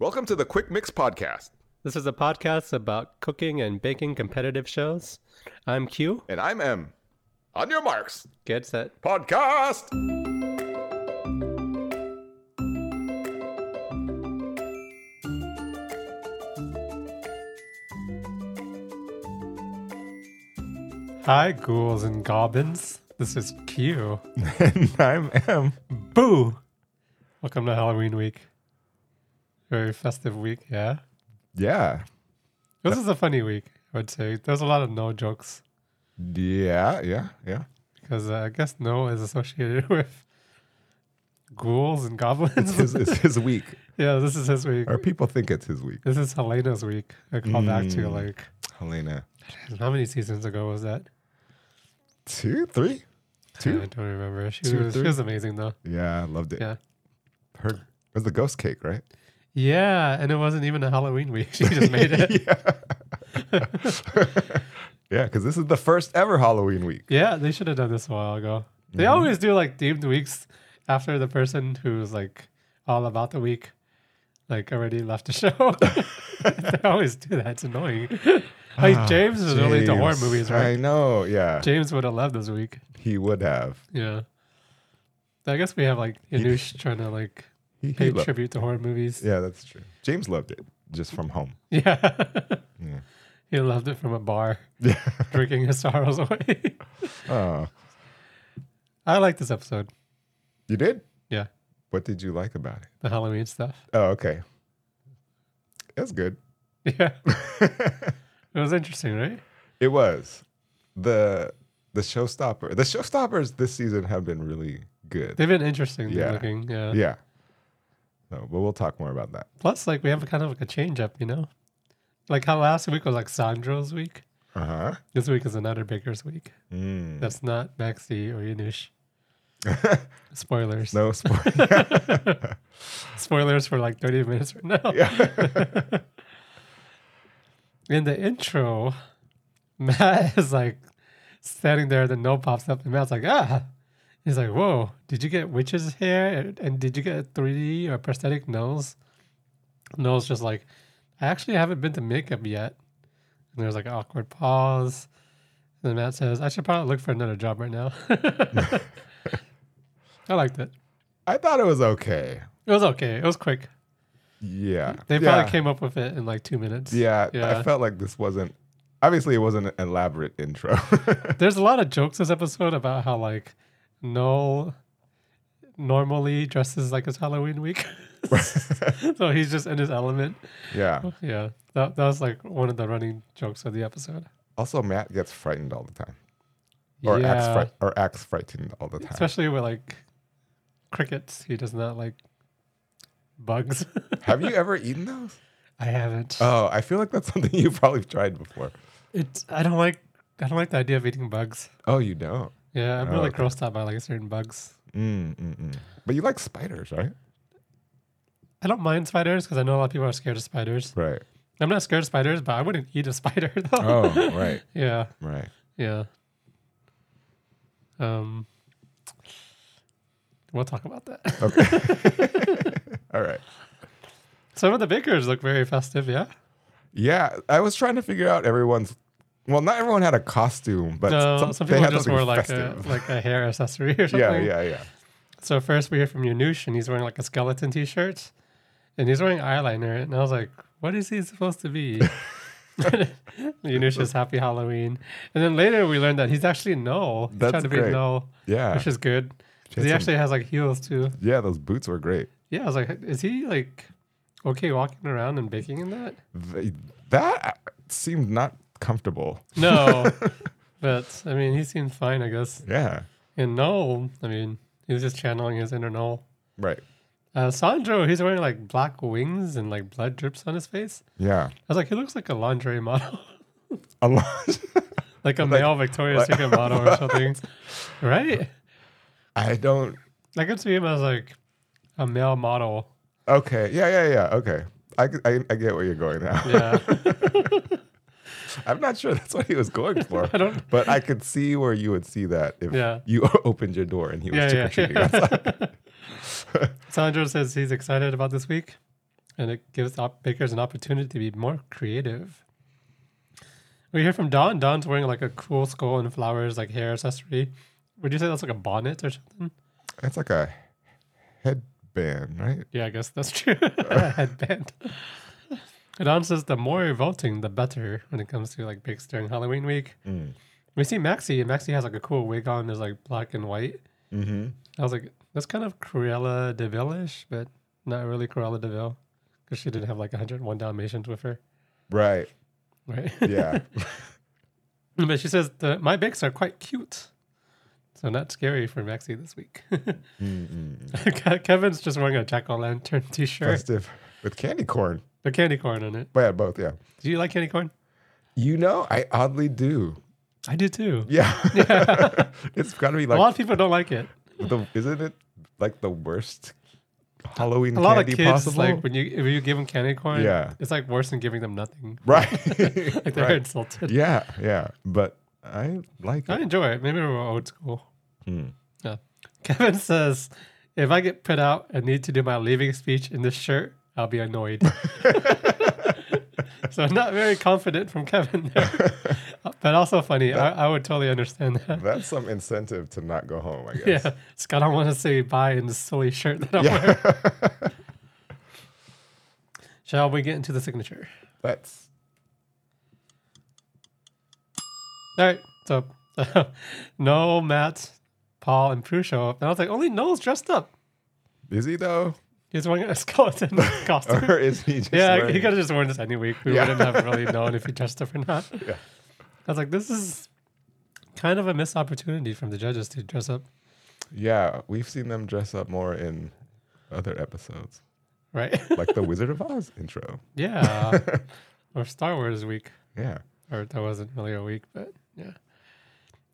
Welcome to the Quick Mix Podcast. This is a podcast about cooking and baking competitive shows. I'm Q. And I'm M. On your marks. Get set. Podcast. Hi, ghouls and goblins. This is Q. and I'm M. Boo! Welcome to Halloween week. Very festive week, yeah. Yeah. This is a funny week, I would say. There's a lot of Noel jokes Yeah, yeah, yeah. because uh, I guess Noel is associated with ghouls and goblins. It's his, it's his week. yeah, this is his week. Or people think it's his week. This is Helena's week. I call back to like, Helena. how many seasons ago was that? Two, three? I don't remember. She Two or was, she three? was amazing though. Yeah, I loved it. Yeah. Her, it was the ghost cake, right? Yeah, and it wasn't even a Halloween week. She just made it. yeah. yeah, because this is the first ever Halloween week. yeah, they should have done this a while ago. They Mhm. always do like themed weeks after the person who's like all about the week, like already left the show. they always do that. It's annoying. Like James is really into horror movies, I know, yeah. James would have loved this week. He would have. Yeah. I guess we have like Janusz trying to like He, he pay lo- tribute to horror movies. yeah, that's true. James loved it just from home. Yeah. Yeah. he loved it from a bar, Yeah. drinking his sorrows away. Oh, I like this episode, you did? Yeah. What did you like about it? the Halloween stuff. Oh, okay. That's good. Yeah. It was interesting, right? It was the the showstopper. The showstoppers this season have been really good. They've been interesting Yeah. looking. Yeah. yeah. No, but we'll talk more about that. Plus, like, we have a kind of like a change up, you know? Like how last week was like Sandro's week. Uh huh. This week is another baker's week. Mm. That's not Maxy or Janusz. Spoilers. no spoilers. Spoilers for like 30 minutes right now. yeah. In the intro, Matt is like standing there, the note pops up, and Matt's like, ah. He's like, whoa, did you get witch's hair? And- did you get a 3D or prosthetic nose? Nose just like, I actually haven't been to makeup yet. And there's like an awkward pause. And then Matt says, I should probably look for another job right now. I liked it. I thought it was okay. It was okay. It was quick. Yeah. They yeah. probably came up with it in like two minutes. Yeah, Yeah. I felt like this wasn't. Obviously, it wasn't an elaborate intro. There's a lot of jokes this episode about how like Noel normally dresses like it's Halloween week. so he's just in his element. yeah. Yeah. That, that was like one of the running jokes of the episode. Also, Matt gets frightened all the time, or acts yeah. fright- or acts frightened all the time. Especially with like crickets. He does not like bugs. Have you ever eaten those? I haven't. Oh, I feel like that's something you probably tried before. it's I don't like I don't like the idea of eating bugs. Oh, you don't. Yeah, I'm Oh, really okay. grossed out by like certain bugs. Mm, mm, mm. But you like spiders, right? I don't mind spiders because I know a lot of people are scared of spiders. Right. I'm not scared of spiders, but I wouldn't eat a spider though. Oh, right, Yeah, right. yeah. Um, we'll talk about that. Okay. all right. Some of the bakers look very festive. Yeah. Yeah, I was trying to figure out everyone's. Well, not everyone had a costume, but no, some, some, people just something wore like festive. a like a hair accessory or something. yeah, yeah, yeah. So first we hear from Janusz, and he's wearing like a skeleton T-shirt, and he's wearing eyeliner, and I was like, "What is he supposed to be?" Janusz is Happy Halloween, and then later we learned that he's actually Noel. He's That's trying to be great. Noel, Yeah, which is good he some- actually has like heels too. yeah, those boots were great. Yeah, I was like, is he like okay walking around and baking in that? They, that seemed not comfortable. No, but I mean, he seemed fine, I guess. Yeah, And Noel, I mean, he was just channeling his inner Noel. right. Uh, Sandro, he's wearing like black wings and like blood drips on his face. Yeah, I was like, he looks like a lingerie model, a lot. like a Like- male Victoria's like- Secret model or something, right? I don't. I could see him as like a male model. Okay. Yeah, yeah, yeah. Okay. I, I, I get where you're going now. Yeah, I'm not sure that's what he was going for, I don't. but I could see where you would see that if Yeah. you opened your door and he was Yeah, trick or treating outside. Sandro says he's excited about this week. and it gives op- bakers an opportunity to be more creative. We hear from Dawn. Dawn's wearing like a cool skull and flowers, like hair accessory. Would you say that's like a bonnet or something? It's like a headband, right? Yeah, I guess that's true. A headband. Dawn says the more revolting, the better when it comes to like bakes during Halloween week. Mm. We see Maxy, and Maxy has like a cool wig on. There's like black and white. Mm-hmm. I was like, that's kind of Cruella de Vil-ish, but not really Cruella de Vil because she didn't have like 101 Dalmatians with her, Right. right? Yeah. but she says the, my bakes are quite cute, so not scary for Maxy this week. Kevin's just wearing a jack o' lantern t-shirt, Festive with candy corn. The candy corn on it. Yeah, both. Yeah. Do you like candy corn? You know, I oddly do. I do too. Yeah. it's got to be like. a lot of people don't like it. the isn't it like the worst Halloween A lot of kids possible? like when you if you give them candy corn, Yeah. it's like worse than giving them nothing. right. Like they're right. insulted. Yeah, yeah. But I like I it. enjoy it. Maybe we're old school. Hmm. Yeah. Kevin says, if I get put out and need to do my leaving speech in this shirt, I'll be annoyed. so not very confident from Kevin there. but also funny. I, I would totally understand that. That's some incentive to not go home, I guess. Yeah. Scott, I want to say bye in this silly shirt that I'm wearing. Shall we get into the signature? Let's. All right. So, Noel, Matt, Paul, and Prue show up. And I was like, only Noel's dressed up. Is he though? He's wearing a skeleton costume. Or is he just yeah, wearing- he could have just worn this any week. We Yeah. wouldn't have really known if he dressed up or not. Yeah. I was like, this is kind of a missed opportunity from the judges to dress up, Yeah, we've seen them dress up more in other episodes, right? like the Wizard of Oz intro. yeah. or Star Wars week. Yeah. Or that wasn't really a week, but yeah.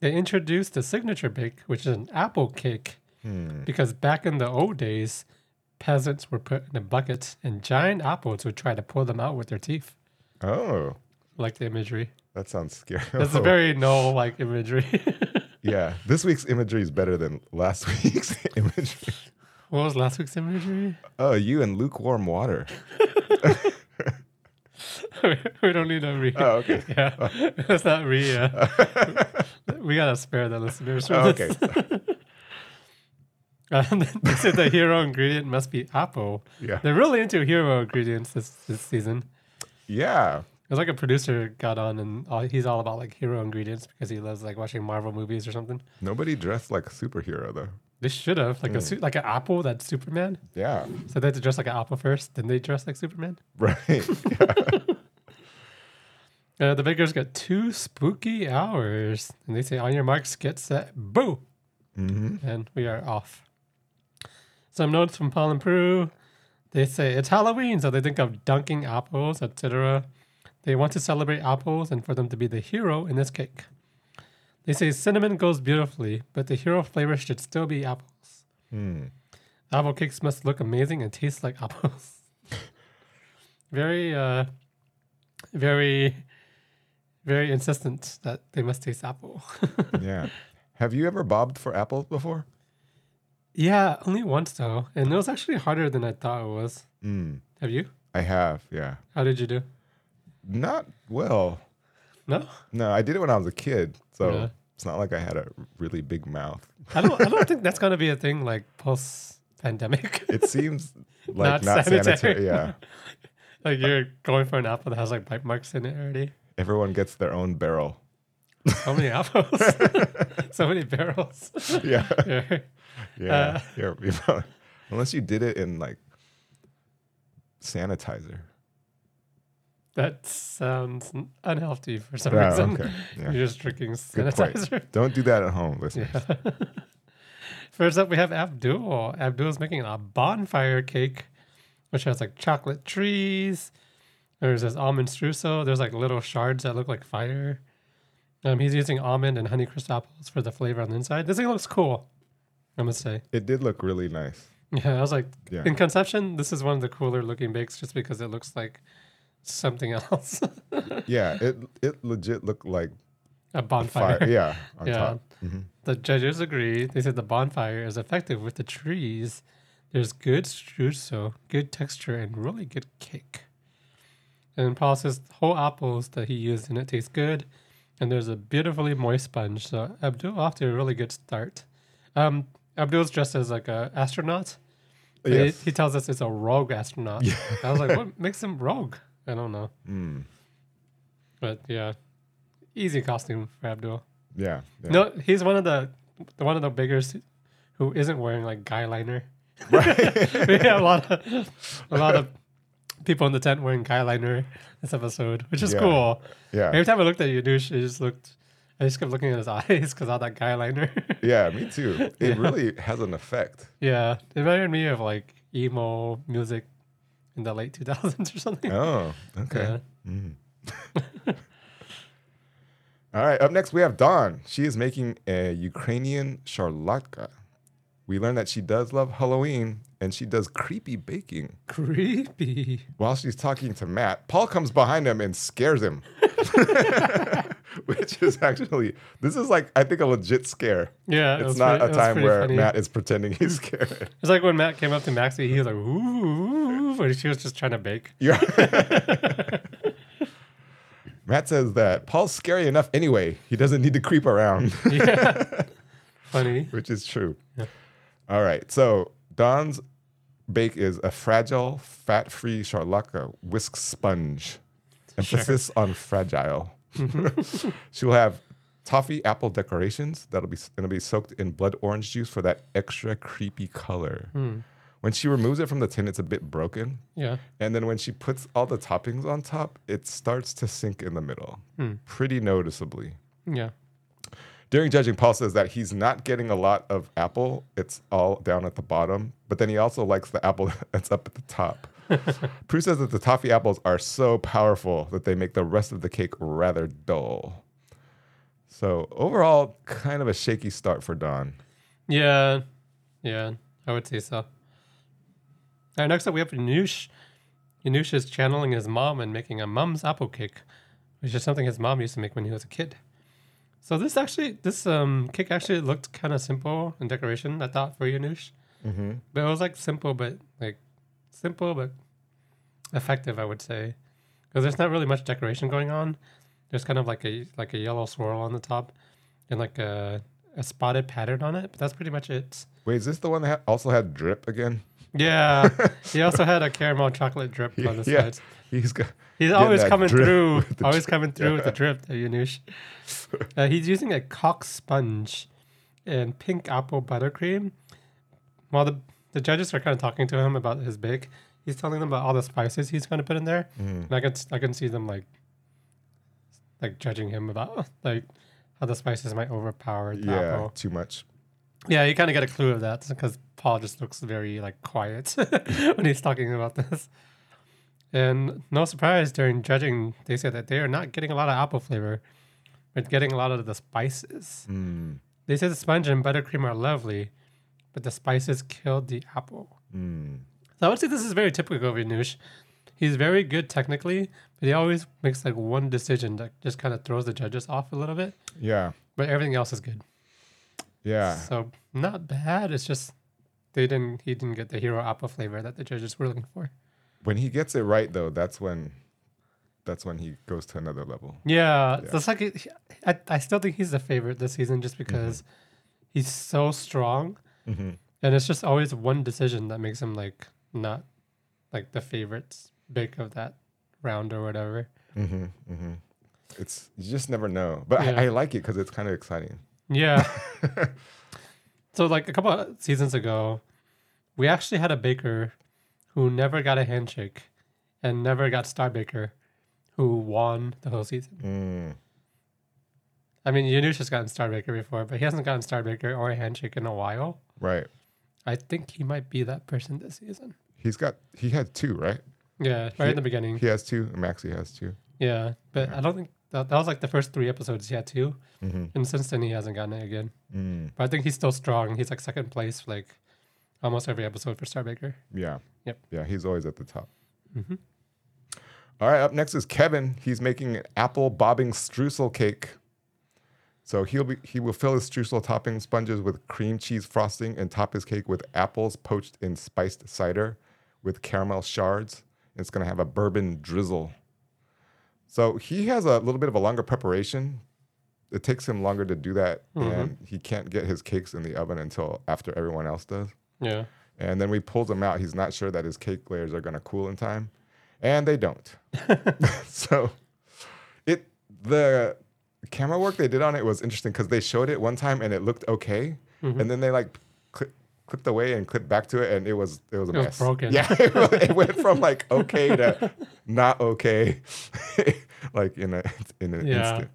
They introduced the signature bake, which is an apple cake, Hmm. because back in the old days, peasants were put in a bucket and giant apples would try to pull them out with their teeth. Oh, Like the imagery. that sounds scary. That's a very no like imagery. yeah. This week's imagery is better than last week's imagery. what was last week's imagery? Oh, you and lukewarm water. we don't need a re. Oh, okay. Yeah, that's not re. Uh, we gotta spare the listeners. Oh, okay. They said the hero ingredient must be apple. Yeah. They're really into hero ingredients this, this season. Yeah. It was like a producer got on and all, he's all about like hero ingredients because he loves like watching Marvel movies or something. Nobody dressed like a superhero though. They should have like a Mm. suit like an apple that's Superman. Yeah. So they had to dress like an apple first, then they dress like Superman. Right. Yeah. Uh, the bakers got two spooky hours, and they say, "On your marks, get set, boo!" hmm And we are off. Some notes from Paul and Prue. They say it's Halloween, so they think of dunking apples, etc. They want to celebrate apples and for them to be the hero in this cake. They say cinnamon goes beautifully, but the hero flavor should still be apples. Hmm. Apple cakes must look amazing and taste like apples. very, uh, very, very insistent that they must taste apple. Yeah. Have you ever bobbed for apples before? Yeah, only once though, and it was actually harder than I thought it was. Mm. Have you? I have. Yeah. How did you do? Not well. No, No, I did it when I was a kid, so Yeah. it's not like I had a really big mouth. I don't. I don't think that's gonna be a thing like post pandemic. It seems like Not not, sanitary. sanitary. Yeah. like you're going for an apple that has like bite marks in it already. Everyone gets their own barrel. How many apples? so many barrels. Yeah. Yeah. Yeah. Uh, probably- unless you did it in like sanitizer. That sounds unhealthy for some Ah, reason. okay. Yeah. You're just drinking sanitizer. Don't do that at home, listeners. Yeah. First up, we have Abdul. Abdul's making a bonfire cake, which has like chocolate trees. There's this almond streusel. There's like little shards that look like fire. Um, he's using almond and honeycrisp apples for the flavor on the inside. This thing looks cool. I must say. It did look really nice. Yeah, I was like, Yeah. in conception, this is one of the cooler looking bakes just because it looks like something else. Yeah, it it legit looked like a bonfire. fire. Yeah, on Yeah. top. Mhm. The judges agree. They said the bonfire is effective with the trees. There's good streusel, good texture, and really good cake. And Paul says whole apples that he used in it taste good, and there's a beautifully moist sponge. So Abdul off to a really good start. Um, Abdul's dressed as like a astronaut. but he- Yes. He, tells us it's a rogue astronaut. I was like, what makes him rogue? I don't know. Mm. But yeah, easy costume for Abdul. Yeah. yeah. No, he's one of the the one of the beggars who isn't wearing like guy liner. Right. we have a lot of a lot of people in the tent wearing guy liner this episode, which is Yeah. cool. yeah. Every time I looked at Janusz, it just looked. I just kept looking at his eyes because all that guy liner. Yeah, me too. It Yeah. really has an effect. yeah, it reminded me of like emo music in the late 2000s or something. Oh, okay. Yeah. Mm. All right, up next we have Dawn. She is making a Ukrainian charlotka. We learn that she does love Halloween and she does creepy baking. Creepy. While she's talking to Matt, Paul comes behind him and scares him. Which is actually, this is like, I think, a legit scare. Yeah, It's not pretty- a time where funny. Matt is pretending he's scared. It's like when Matt came up to Maxy, he was like, ooh, but she was just trying to bake. Yeah. Matt says that Paul's scary enough anyway. He doesn't need to creep around, Yeah. Funny. which is true. Yeah. All right. So Dawn's bake is a fragile, fat-free charlotka whisk sponge. Emphasis on fragile. She'll have toffee apple decorations that'll be gonna be soaked in blood orange juice for that extra creepy color. Hmm. When she removes it from the tin, it's a bit broken. Yeah. And then when she puts all the toppings on top, it starts to sink in the middle Hmm. pretty noticeably. Yeah. During judging, Paul says that he's not getting a lot of apple. It's all down at the bottom, but then he also likes the apple that's up at the top. Prue says that the toffee apples are so powerful that they make the rest of the cake rather dull. So overall, kind of a shaky start for Dawn. Yeah. Yeah. I would say so. All right, next up we have Janusz. Janusz is channeling his mom and making a mum's apple cake, which is something his mom used to make when he was a kid. So this actually, this um cake actually looked kind of simple in decoration. I thought for Janusz, Mm-hmm. but it was like simple, but like simple but effective, I would say, because there's not really much decoration going on. There's kind of like a like a yellow swirl on the top, and like a a spotted pattern on it. But that's pretty much it. Wait, is this the one that also had drip again? Yeah. he also had a caramel chocolate drip on the Yeah. sides. He's got He's always coming through. Always coming through with the drip, Janusz. Uh, he's using a cock sponge and pink apple buttercream. While the, the judges are kind of talking to him about his bake, he's telling them about all the spices he's going to put in there. Mm. And I can I can see them like like judging him about like how the spices might overpower the yeah, apple. too much. Yeah, you kind of get a clue of that because Paul just looks very like quiet when he's talking about this. And no surprise, during judging, they said that they are not getting a lot of apple flavor, but getting a lot of the spices. Mm. They said the sponge and buttercream are lovely, but the spices killed the apple. Mm. So I would say this is very typical of Janusz. He's very good technically, but he always makes like one decision that just kind of throws the judges off a little bit. Yeah, But everything else is good. yeah. So not bad. It's just they didn't. He didn't get the hero apple flavor that the judges were looking for. When he gets it right, though, that's when that's when he goes to another level. Yeah, Yeah. it's like it- I. I still think he's the favorite this season just because he's so strong, Mm-hmm. and it's just always one decision that makes him like not like the favorites big of that round or whatever. Mm-hmm. Mm-hmm. It's you just never know, but Yeah. I, I like it because it's kind of exciting. Yeah. so like a couple of seasons ago, we actually had a baker who never got a handshake and never got Starbaker, who won the whole season. Mm. I mean, Janusz has gotten Starbaker before, but he hasn't gotten Starbaker or a handshake in a while. Right. I think he might be that person this season. He's got he had two, right? Yeah, right in the beginning. He has two. and Maxy has two. Yeah, but Yeah. I don't think that, that was like the first three episodes he had two, Mm-hmm. and since then he hasn't gotten it again. Mm. But I think he's still strong. He's like second place, like almost every episode for Star Baker. Yeah. Yep. Yeah, he's always at the top. Mhm. All right, up next is Kevin. He's making an apple bobbing streusel cake. So he'll be he will fill his streusel topping sponges with cream cheese frosting and top his cake with apples poached in spiced cider with caramel shards. It's gonna have a bourbon drizzle. So he has a little bit of a longer preparation. It takes him longer to do that, and he can't get his cakes in the oven until after everyone else does. Yeah. And then we pulled him out. He's not sure that his cake layers are going to cool in time, and they don't. so it the camera work they did on it was interesting because they showed it one time and it looked okay, mm-hmm. and then they like cli clipped away and clipped back to it, and it was it was a It was mess. broken. Yeah, it went from like okay to not okay, like in a in an Yeah. instant.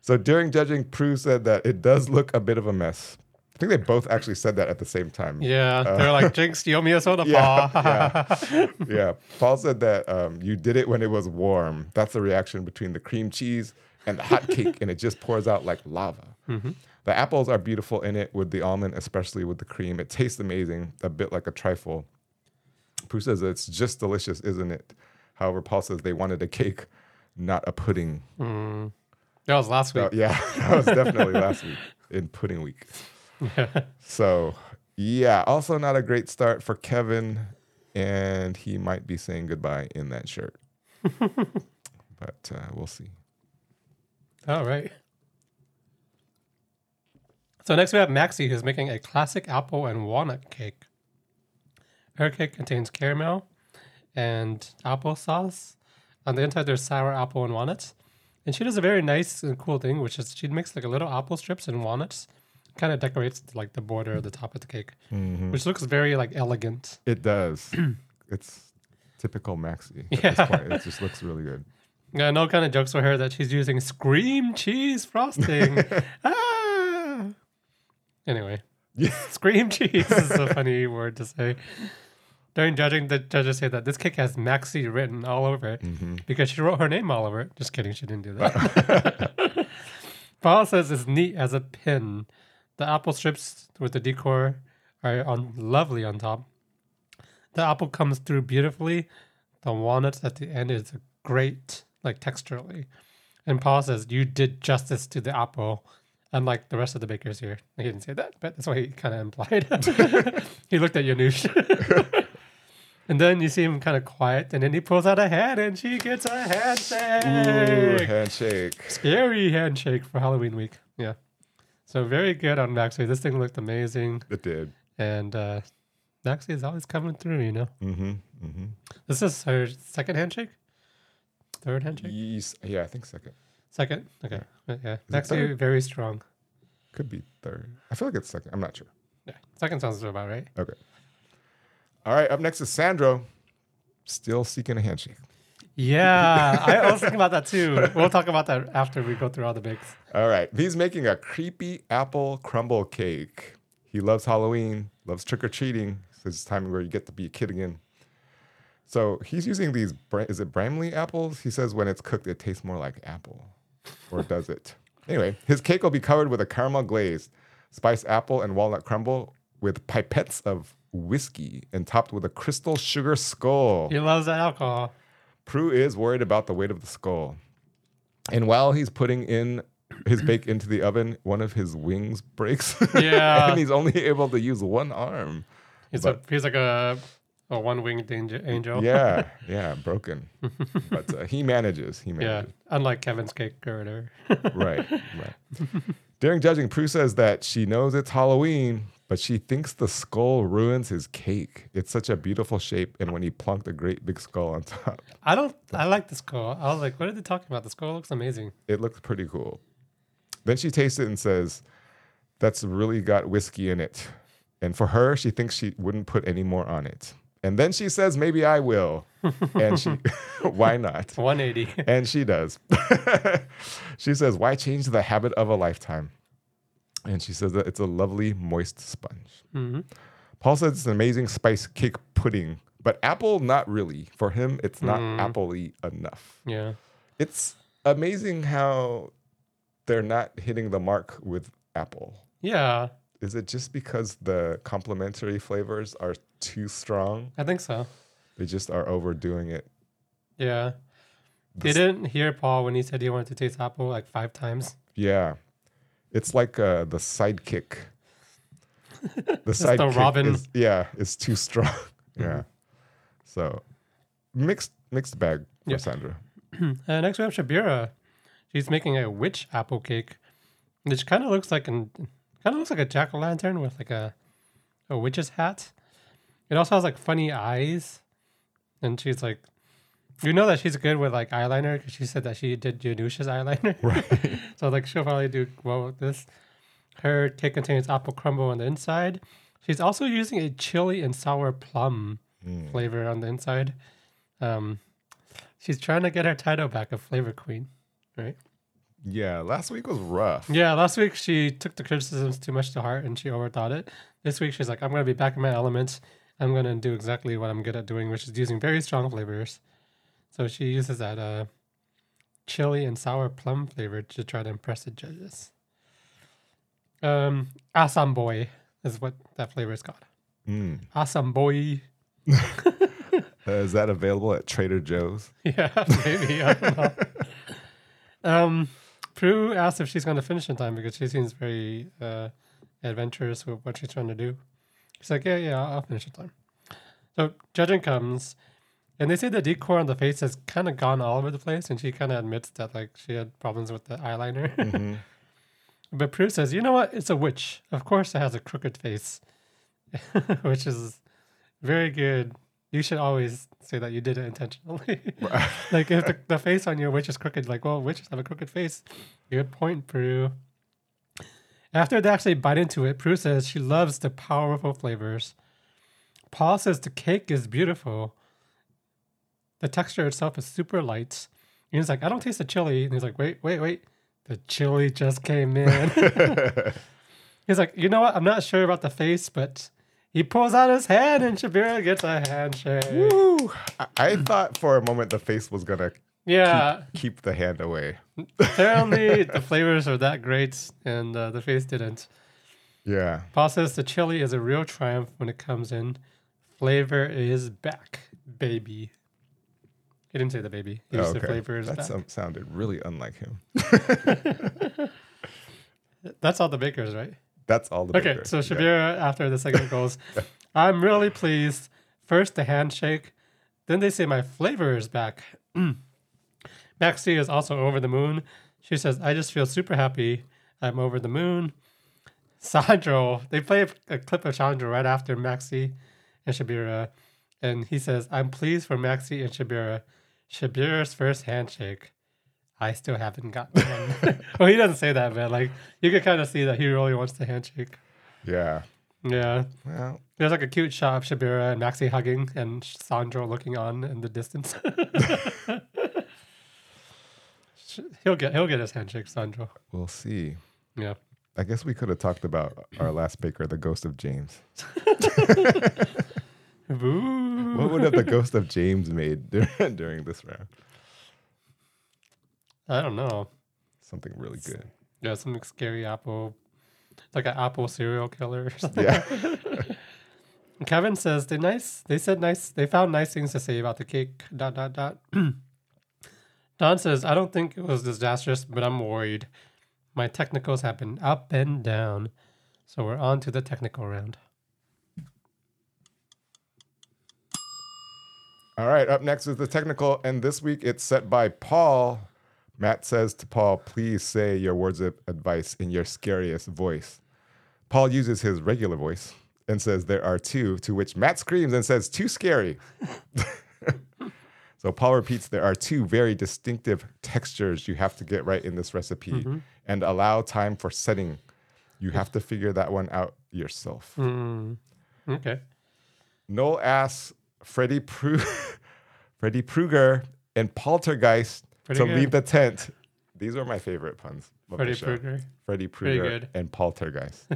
So during judging, Prue said that it does look a bit of a mess. I think they both actually said that at the same time. Yeah. They're like, Jinx, you owe me a soda, Uh, Yeah, Paul. yeah. Paul said that um, you did it when it was warm. That's the reaction between the cream cheese and the hot cake, and it just pours out like lava. The apples are beautiful in it with the almond, especially with the cream. It tastes amazing, a bit like a trifle. Prue says it's just delicious, isn't it? However, Paul says they wanted a cake, not a pudding. That was last week. Yeah, that was definitely last week in pudding week. So, yeah, also not a great start for Kevin, and he might be saying goodbye in that shirt. but uh, we'll see. All right. So next we have Maxy, who's making a classic apple and walnut cake. Her cake contains caramel and applesauce. On the inside, there's sour apple and walnuts. And she does a very nice and cool thing, which is she makes like a little apple strips and walnuts. Kind of decorates like the border of the top of the cake, which looks very like elegant. It does. it's typical Maxy. Yeah. It just looks really good. Yeah, no kind of jokes for her that she's using scream cheese frosting. ah! Anyway, Yeah. scream cheese is a funny word to say. During judging, the judges say that this cake has Maxy written all over it Mm-hmm. because she wrote her name all over it. Just kidding, she didn't do that. Paul says it's neat as a pin. The apple strips with the decor are on lovely on top. The apple comes through beautifully. The walnuts at the end is great, like texturally. And Paul says you did justice to the apple, unlike the rest of the bakers here. He didn't say that, but that's what he kind of implied. he looked at Janusz. and then you see him kind of quiet, and then he pulls out a hand, and she gets a handshake. Ooh, handshake. handshake. Scary handshake for Halloween week. Yeah. So very good on Maxy. This thing looked amazing, It did. and uh, Maxy is always coming through. You know. Mm-hmm. Mm-hmm. This is her second handshake? Third handshake? Yes. Yeah, I think second. Second? Okay. Yeah. yeah. third? very strong. Could be third. I feel like it's second. I'm not sure. Yeah. Second sounds about right. Okay. All right. Up next is Sandro, still seeking a handshake. Yeah. I was thinking about that too. We'll talk about that after we go through all the bakes. All right. He's making a creepy apple crumble cake. He loves Halloween, loves trick or treating. So it's time where you get to be a kid again. So he's using these. Is it Bramley apples? He says when it's cooked, it tastes more like apple. Or does it? Anyway, his cake will be covered with a caramel glaze, spiced apple and walnut crumble with pipettes of whiskey and topped with a crystal sugar skull. He loves the alcohol. Prue is worried about the weight of the skull. And while he's putting in his bake into the oven, one of his wings breaks. Yeah. and he's only able to use one arm. He's, a, he's like a, a one winged angel. Yeah, yeah, broken. but uh, he manages. He Yeah. Unlike Kevin's cake or whatever. Right, right. During judging, Prue says that she knows it's Halloween, but she thinks the skull ruins his cake. It's such a beautiful shape, and when he plunked a great big skull on top, I don't, I like the skull. I was like, what are they talking about? The skull looks amazing. it looks pretty cool. Then she tastes it and says, That's really got whiskey in it. And for her, she thinks she wouldn't put any more on it. And then she says, Maybe I will. and she, why not? 180. And she does. she says, Why change the habit of a lifetime? And she says that it's a lovely, moist sponge. Mhm. Paul says it's an amazing spice cake pudding, but apple, not really. For him, it's not appley enough. Yeah. It's amazing how they're not hitting the mark with apple. Yeah. Is it just because the complementary flavors are too strong? I think so. They just are overdoing it. Yeah. Didn't hear Paul when he said he wanted to taste apple like five times. Yeah. It's like uh, the sidekick. The the sidekick Robin. is yeah, is too strong. yeah. So mixed mixed bag for Yeah. Sandro. Uh, next we have Syabira. She's making a witch apple cake, which kind of looks like an kind of looks like a jack o' lantern with like a a witch's hat. It also has like funny eyes, and she's like, you know that she's good with like eyeliner because she said that she did Janusz's eyeliner. Right. so like she'll probably do well with this. Her cake contains apple crumble on the inside. She's also using a chili and sour plum Mm. flavor on the inside. Um, she's trying to get her title back of flavor queen, right? Yeah, last week was rough. Yeah, last week she took the criticisms too much to heart and she overthought it. This week she's like, I'm gonna be back in my element. I'm gonna do exactly what I'm good at doing, which is using very strong flavors. So she uses that uh, chili and sour plum flavor to try to impress the judges. Um, Asam boi is what that flavor is called. Mm. Asam boi. Uh, is that available at Trader Joe's? Yeah, maybe. I don't know. um, Prue asks if she's going to finish in time because she seems very uh, adventurous with what she's trying to do. She's like, yeah, yeah, I'll I'll finish in time. So judging comes, and they say the decor on the face has kind of gone all over the place, and she kind of admits that like she had problems with the eyeliner. Mhm. but Prue says, you know what? It's a witch. Of course, it has a crooked face, which is very good. You should always say that you did it intentionally. like if the, the face on your witch is crooked, like, well, witches have a crooked face. Good point, Prue. After they actually bite into it, Prue says she loves the powerful flavors. Paul says the cake is beautiful. The texture itself is super light. And he's like, I don't taste the chili. And he's like, wait, wait, wait. The chili just came in. he's like, you know what? I'm not sure about the face, but he pulls out his hand and Syabira gets a handshake. Woo! I, I thought for a moment the face was gonna Yeah. keep the hand away. Apparently, the flavors are that great, and uh, the face didn't. Yeah. Paul says the chili is a real triumph when it comes in. Flavor is back, baby. He didn't say the baby. He just oh, said flavor is That back. sounded really unlike him. That's all the bakers, right? That's all the Okay, bakers. so Yeah. Syabira, uh, after the segment goes, I'm really pleased. First, the handshake. Then they say my flavor is back. Maxy is also over the moon. She says, I just feel super happy. I'm over the moon. Sandro, they play a, clip of Sandro right after Maxy and Syabira. And he says, I'm pleased for Maxy and Syabira. Syabira's first handshake. I still haven't gotten one. well, he doesn't say that, but like you can kind of see that he really wants the handshake. Yeah. Yeah. Well, There's like a cute shot of Syabira and Maxy hugging and Sandro looking on in the distance. he'll get he'll get his handshake, Sandro. we'll see. Yeah. I guess we could have talked about our last baker, the ghost of James. Boo. What would have the ghost of James made during, during this round? I don't know. Something really good. Yeah, some scary apple, like an apple serial killer or something. Yeah. Kevin says they nice. They said nice. They found nice things to say about the cake. Dot dot dot. Dawn says I don't think it was disastrous, but I'm worried. My technicals have been up and down, so we're on to the technical round. All right, up next is the technical, and this week it's set by Paul. Matt says to Paul, please say your words of advice in your scariest voice. Paul uses his regular voice and says there are two, to which Matt screams and says, too scary. so Paul repeats there are two very distinctive textures you have to get right in this recipe and allow time for setting. You have to figure that one out yourself. Mm. Okay. Noel asks Freddie Pru- Freddie Pruger and Poltergeist Pretty to good. leave the tent. These are my favorite puns. of the show. Krueger. Pruger good. and Poltergeist.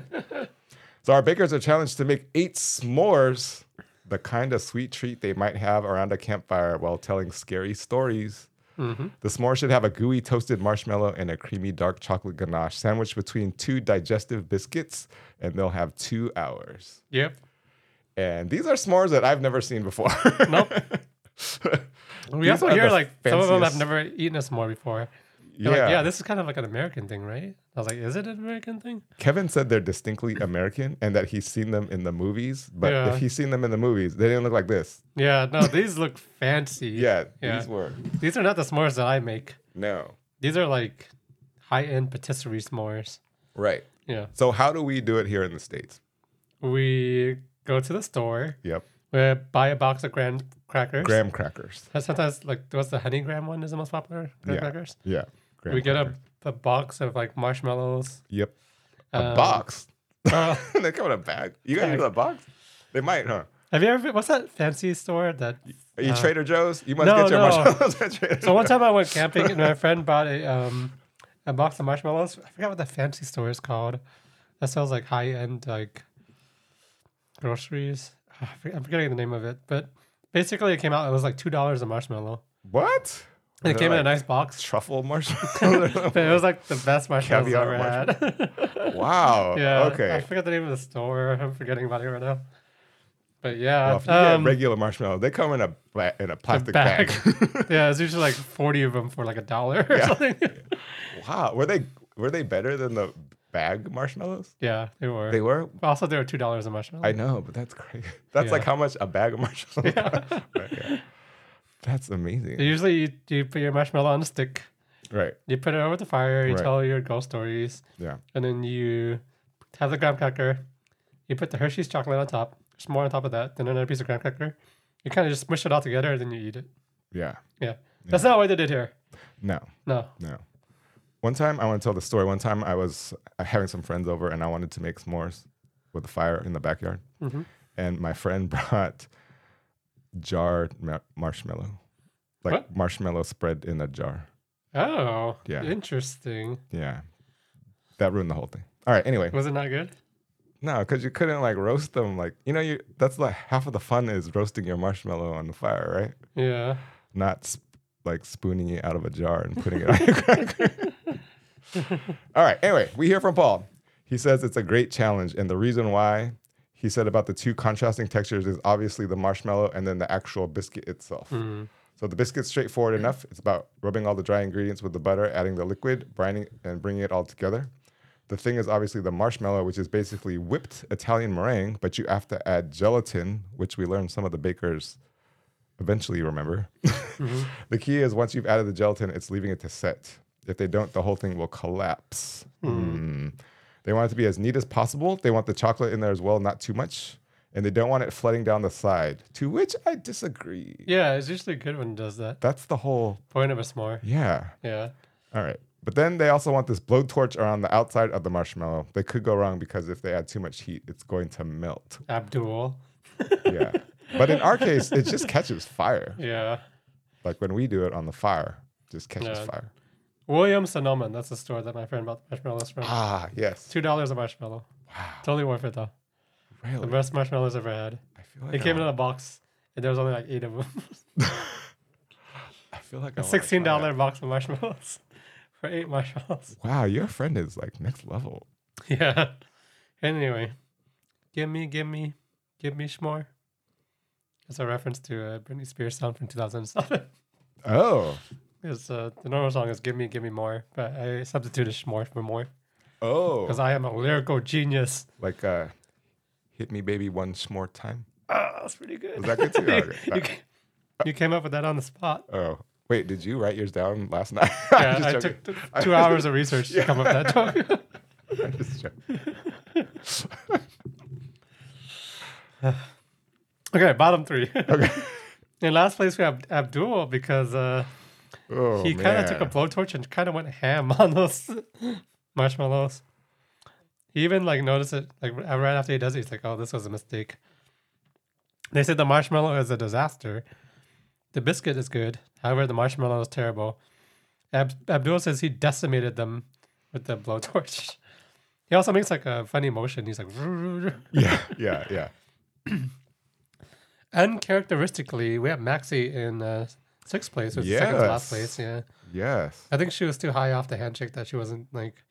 so our bakers are challenged to make eight s'mores, the kind of sweet treat they might have around a campfire while telling scary stories. Mm-hmm. The s'more should have a gooey toasted marshmallow and a creamy dark chocolate ganache sandwiched between two digestive biscuits, and they'll have two hours. Yep. And these are s'mores that I've never seen before. Nope. We These also hear like some of them have never eaten a s'more before. yeah. They're like, yeah, this is kind of like an American thing, right? I was like, is it an American thing? Kevin said they're distinctly American and that he's seen them in the movies, but Yeah. if he's seen them in the movies, they didn't look like this. Yeah, no, these look fancy. Yeah, Yeah. these were These are not the s'mores that I make. no These are like high end patisserie s'mores. right. Yeah. So how do we do it here in the states? We go to the store, Yep, we buy a box of graham crackers. graham crackers. And sometimes like what's the honey graham one is the most popular? Graham Yeah. crackers. Yeah, graham we get a, a box of like marshmallows. yep a um, box. uh, they come in a bag. You guys use a box? They might, huh? have you ever Been, what's that fancy store that Are you Uh, Trader Joe's? You must no, get your no. marshmallows at Trader Joe's. So one time I went camping and my friend bought a um a box of marshmallows. I forgot what the fancy store is called. That sells like high end like groceries. I forget- I'm forgetting the name of it, but basically it came out. It was like two dollars a marshmallow. What? And it came they in a nice box. truffle marshmallow. It was like the best marshmallow I've ever had. wow. yeah. Okay. I Okay. forgot the name of the store. I'm forgetting about it right now. But yeah, Well, um, regular marshmallow. they come in a pla- in a plastic bag. bag. yeah, it's usually like forty of them for like a dollar or Yeah. something. wow. Were they were they better than the bag marshmallows? yeah, they were. They were. Also, they were two dollars a marshmallow. I know, but that's crazy. That's Yeah. like how much a bag of marshmallows. Yeah. Right, yeah. That's amazing. Usually, you, you put your marshmallow on a stick, Right. you put it over the fire, you Right. tell your ghost stories, Yeah. and then you have the graham cracker. You put the Hershey's chocolate on top, there's more on top of that, then another piece of graham cracker. You kind of just smush it all together, and then you eat it. Yeah. Yeah, that's not what they did here. No. No. No. One time, I want to tell the story. One time, I was uh, having some friends over, and I wanted to make s'mores with a fire in the backyard. hmm And my friend brought jarred ma- marshmallow, like What? marshmallow spread in a jar. Oh, Yeah. interesting. Yeah, that ruined the whole thing. All right. Anyway, Was it not good? no, because you couldn't like roast them. Like you know, you that's like half of the fun is roasting your marshmallow on the fire, right? Yeah. Not sp- like spooning it out of a jar and putting it on your cracker. All right. Anyway, we hear from Paul. He says it's a great challenge, and the reason why he said about the two contrasting textures is obviously the marshmallow and then the actual biscuit itself. Mm. So the biscuit's straightforward enough. It's about rubbing all the dry ingredients with the butter, adding the liquid, brining, and bringing it all together. The thing is obviously the marshmallow, which is basically whipped Italian meringue, but you have to add gelatin, which we learned some of the bakers eventually remember. the key is once you've added the gelatin, it's leaving it to set. If they don't, the whole thing will collapse. Mm. They want it to be as neat as possible. They want the chocolate in there as well, not too much. And they don't want it flooding down the side, to which I disagree. Yeah, it's usually good when it does that. That's the whole, Point of a s'more. yeah. Yeah. All right. But then they also want this blowtorch around the outside of the marshmallow. They could go wrong because if they add too much heat, it's going to melt. Abdul. Yeah. but in our case, it just catches fire. Yeah. Like when we do it on the fire, just catches Yeah. fire. William Sonoma. That's the store that my friend bought the marshmallows from. Ah, yes. Two dollars a marshmallow. Wow. Totally worth it though. Really? The best marshmallows I've ever had. I feel like It I came in a box, and there was only like eight of them. I feel like a I sixteen dollar box of marshmallows for eight marshmallows. Wow, your friend is like next level. Yeah. Anyway, give me, give me, give me s'more. That's a reference to a Britney Spears song from 2007. Oh. It's, uh, the normal song is "Give Me, Give Me More," but I substituted s'more for more Oh. because I am a lyrical genius. Like uh hit me baby once more time. Ah, that's pretty good. Was that good too? you, Okay. you ca- you came up with that on the spot. Oh. Wait, did you write yours down last night? Yeah, I'm just I joking. took th- two hours of research to come up with that joke. I'm just joking. okay, bottom three. Okay. In last place, we have Abdul because uh, Oh, he kind of took a blowtorch and kind of went ham on those marshmallows. He even like noticed it like right after he does it. He's like, "Oh, this was a mistake." They said the marshmallow is a disaster. The biscuit is good, however, the marshmallow is terrible. Ab- Abdul says he decimated them with the blowtorch. He also makes like a funny motion. He's like, Yeah, yeah, yeah. uncharacteristically, we have Maxie in uh, sixth place, which is second to last place. Yeah. Yes. I think she was too high off the handshake that she wasn't like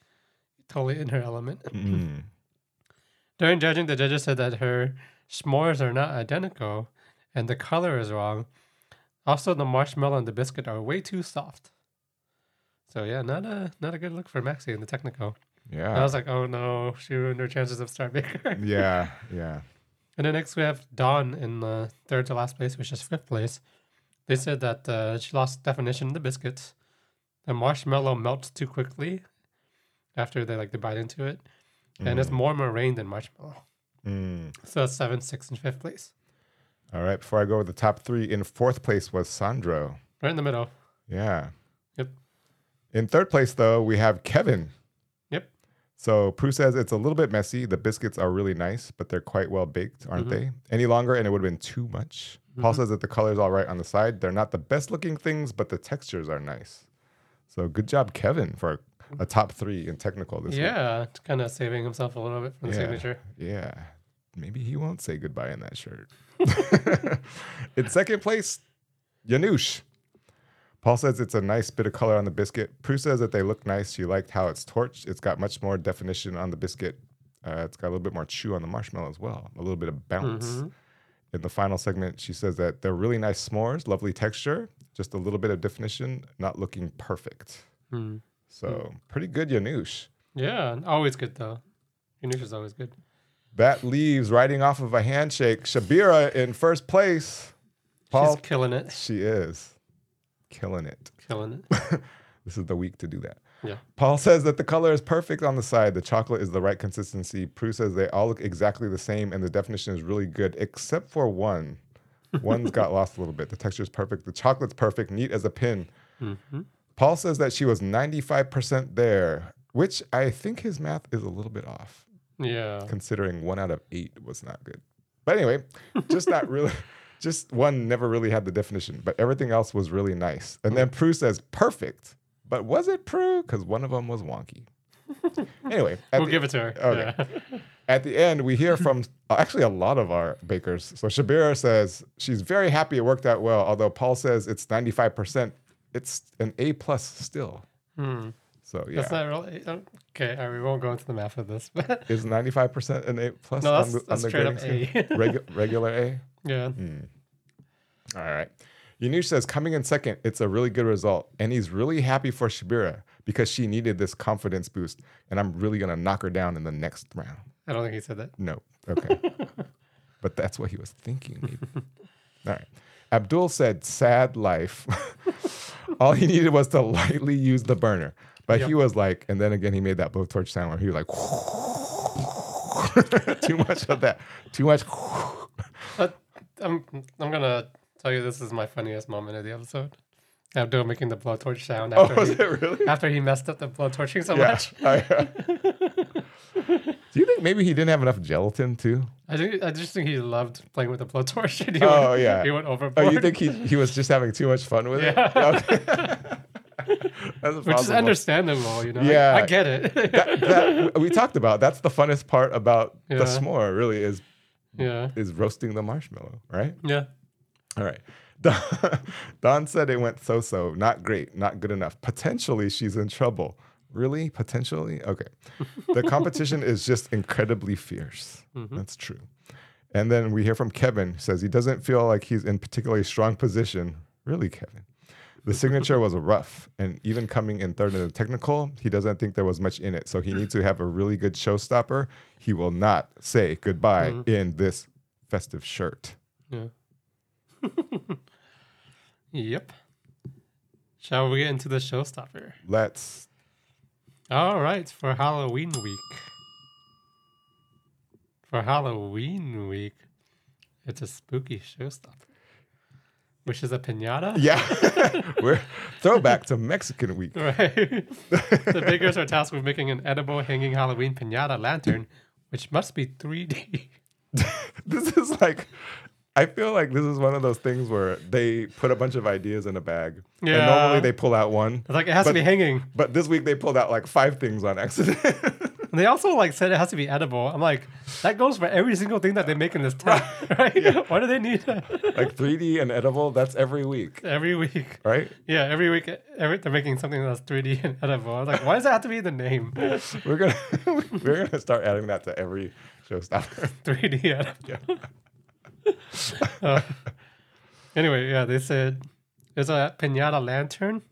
totally in her element. Mm. During judging, the judges said that her s'mores are not identical and the color is wrong. Also, the marshmallow and the biscuit are way too soft. So yeah, not a not a good look for Maxy in the technical. Yeah. I was like, oh no, she ruined her chances of Star Baker. yeah. Yeah. And then next we have Dawn in the third to last place, which is fifth place. They said that uh, she lost definition in the biscuits. The marshmallow melts too quickly after they like they bite into it, and it's more meringue than marshmallow. Mm. So that's seventh, sixth, and fifth place, All right. Before I go with the top three, in fourth place was Sandro. right in the middle. Yeah. Yep. In third place, though, we have Kevin. So Prue says it's a little bit messy. The biscuits are really nice, but they're quite well baked, aren't mm-hmm. they? Any longer, and it would have been too much. Paul mm-hmm. says that the color's all right on the side. They're not the best looking things, but the textures are nice. So good job, Kevin, for a top three in technical this week. Yeah, kind of saving himself a little bit from the Yeah. signature. Yeah. Maybe he won't say goodbye in that shirt. in second place, Janusz. Paul says it's a nice bit of color on the biscuit. Prue says that they look nice. She liked how it's torched. It's got much more definition on the biscuit. Uh, it's got a little bit more chew on the marshmallow as well, a little bit of bounce. Mhm. In the final segment, she says that they're really nice s'mores, lovely texture, just a little bit of definition, not looking perfect. Hmm. So pretty good, Janusz. Yeah, always good though. Janusz is always good. That leaves riding off of a handshake. Syabira in first place. Paul, She's killing it. she is killing it. Killing it. This is the week to do that. Yeah. Paul says that the color is perfect on the side. The chocolate is the right consistency. Prue says they all look exactly the same and the definition is really good, except for one. One's got lost a little bit. The texture is perfect. The chocolate's perfect, neat as a pin. hmm Paul says that she was 95% there, which I think his math is a little bit off. Yeah. considering one out of eight was not good. But anyway, just not really, just one never really had the definition, but everything else was really nice. And then Prue says perfect, but was it Prue? Because one of them was wonky. Anyway, at, We'll the, give it to her. Okay. Yeah. at the end, we hear from actually a lot of our bakers. So Syabira says she's very happy it worked out well, although Paul says it's 95%. It's an A plus still. Hmm. So yeah. That's not really okay. all right, we won't go into the math of this, but is 95% an A plus no, on that's, the, on the straight up? A. Regu- regular A? Yeah. Hmm. All right. Janusz says coming in second, it's a really good result. And he's really happy for Syabira because she needed this confidence boost. And I'm really going to knock her down in the next round. I don't think he said that. No. Okay. but that's what he was thinking, maybe. All right. Abdul said, sad life. All he needed was to lightly use the burner. But he was like, and then again, he made that blowtorch sound where he was like, too much of that. Too much. I'm I'm gonna tell you this is my funniest moment of the episode. Abdul making the blowtorch sound Oh, after was he, it really? after he messed up the blowtorching so Yeah. much. I- uh, Do you think maybe he didn't have enough gelatin too? I think I just think he loved playing with the blowtorch. And he Oh, went, yeah. he went overboard. Oh, you think he he was just having too much fun with Yeah. it? That's Which is understandable, you know. Yeah. I, I get it. That, that we talked about. That's the funnest part about the s'more. Really is yeah, is roasting the marshmallow, right? yeah. All right. Dawn, Dawn said it went so so, not great, not good enough. Potentially, she's in trouble. Really? Potentially? Okay. The competition is just incredibly fierce. Mm-hmm. That's true. And then we hear from Kevin, says he doesn't feel like he's in particularly strong position. Really, Kevin? The signature was rough, and even coming in third in the technical, he doesn't think there was much in it. So he needs to have a really good showstopper. He will not say goodbye mm-hmm. in this festive shirt. Yeah. yep. Shall we get into the showstopper? Let's All right, for Halloween week. For Halloween week, it's a spooky showstopper, which is a pinata. Yeah. We're throwback to Mexican week. Right. the bakers are tasked with making an edible hanging Halloween pinata lantern, which must be 3D. This is like I feel like this is one of those things where they put a bunch of ideas in a bag. And normally they pull out one. It's like it has But- to be hanging. But this week they pulled out like five things on accident. And they also like said it has to be edible. I'm like, that goes for every single thing that they make in this town, right? Yeah. Why do they need that? like 3D and edible, that's every week, every week? right? Yeah, every week every, they're making something that's 3D and edible. I was like, why does that have to be the name? We're gonna we're gonna start adding that to every showstopper. 3D edible. Yeah. Uh, anyway, yeah, they said there's a pinata lantern.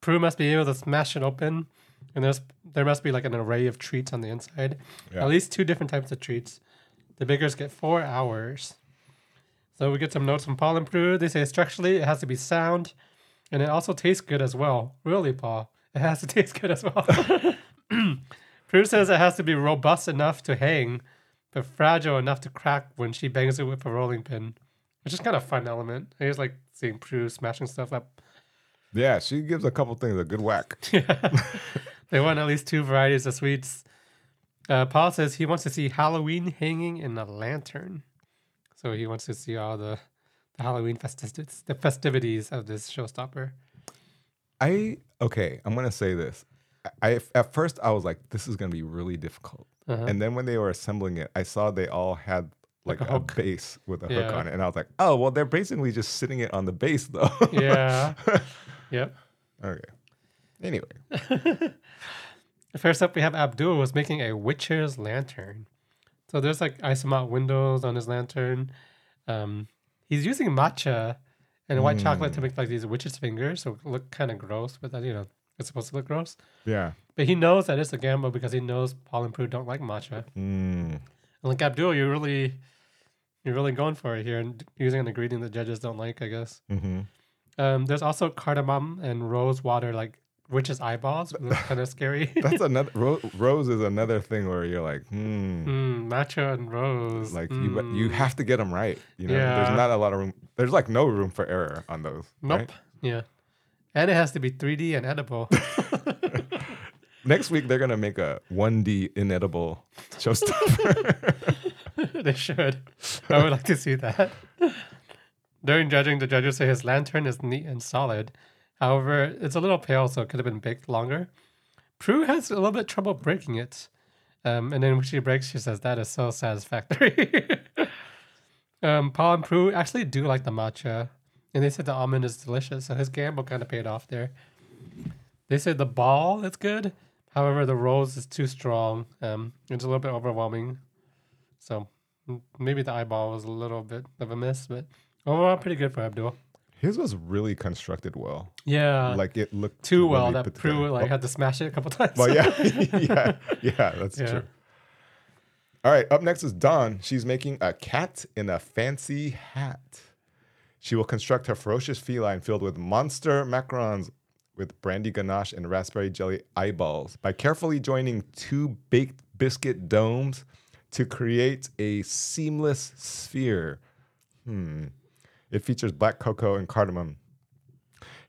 Prue must be able to smash it open And there's there must be like an array of treats on the inside. Yeah. At least two different types of treats. The bakers get four hours. So we get some notes from Paul and Prue. They say structurally it has to be sound, and it also tastes good as well. Really, Paul, it has to taste good as well. Prue says it has to be robust enough to hang, but fragile enough to crack when she bangs it with a rolling pin, which is kind of a fun element. I just like seeing Prue smashing stuff up. Yeah, she gives a couple things a good whack. They want at least two varieties of sweets. Uh, Paul says he wants to see Halloween hanging in a lantern. So he wants to see all the, the Halloween festivities, the festivities of this showstopper. I okay, I'm gonna say this. I at first I was like, this is gonna be really difficult, Uh-huh. and then when they were assembling it, I saw they all had like, Like a a, base with a hook on it, and I was like, oh well, they're basically just sitting it on the base though. Yeah. yep. okay. Anyway, First up, we have Abdul was making a witcher's lantern. So there's like isomalt windows on his lantern. Um, he's using matcha and white chocolate to make like these witch's fingers, so look kind of gross, but that you know it's supposed to look gross. yeah. But he knows that it's a gamble because he knows Paul and Prue don't like matcha. Mm. And like Abdul, you're really, you're really going for it here and using an ingredient that judges don't like, I guess. hmm Um, there's also cardamom and rose water, like witch's eyeballs, which look kind of scary. That's another ro- rose is another thing where you're like, hmm. mm, matcha and rose. Like you, you Mm. have to get them right. You know, Yeah. there's not a lot of room. There's like no room for error on those. Nope. right? Yeah. And it has to be 3D and edible. Next week they're gonna make a 1D inedible showstopper. they should. I would like to see that. During judging, the judges say his lantern is neat and solid. However, it's a little pale, so it could have been baked longer. Prue has a little bit trouble breaking it. Um, and then when she breaks, she says, That is so satisfactory. um, Paul and Prue actually do like the matcha. And they said the almond is delicious. So his gamble kind of paid off there. They said the ball is good. However, the rose is too strong. Um, it's a little bit overwhelming. So maybe the eyeball was a little bit of a miss, but overall pretty good for Abdul. His was really constructed well. Yeah, like it looked too well that Prue like Well- had to smash it a couple times. Well, yeah, yeah, yeah, that's Yeah. true. All right, up next is Dawn. She's making a cat in a fancy hat. She will construct her ferocious feline filled with monster macarons with brandy ganache and raspberry jelly eyeballs by carefully joining two baked biscuit domes to create a seamless sphere. Hmm. It features black cocoa and cardamom.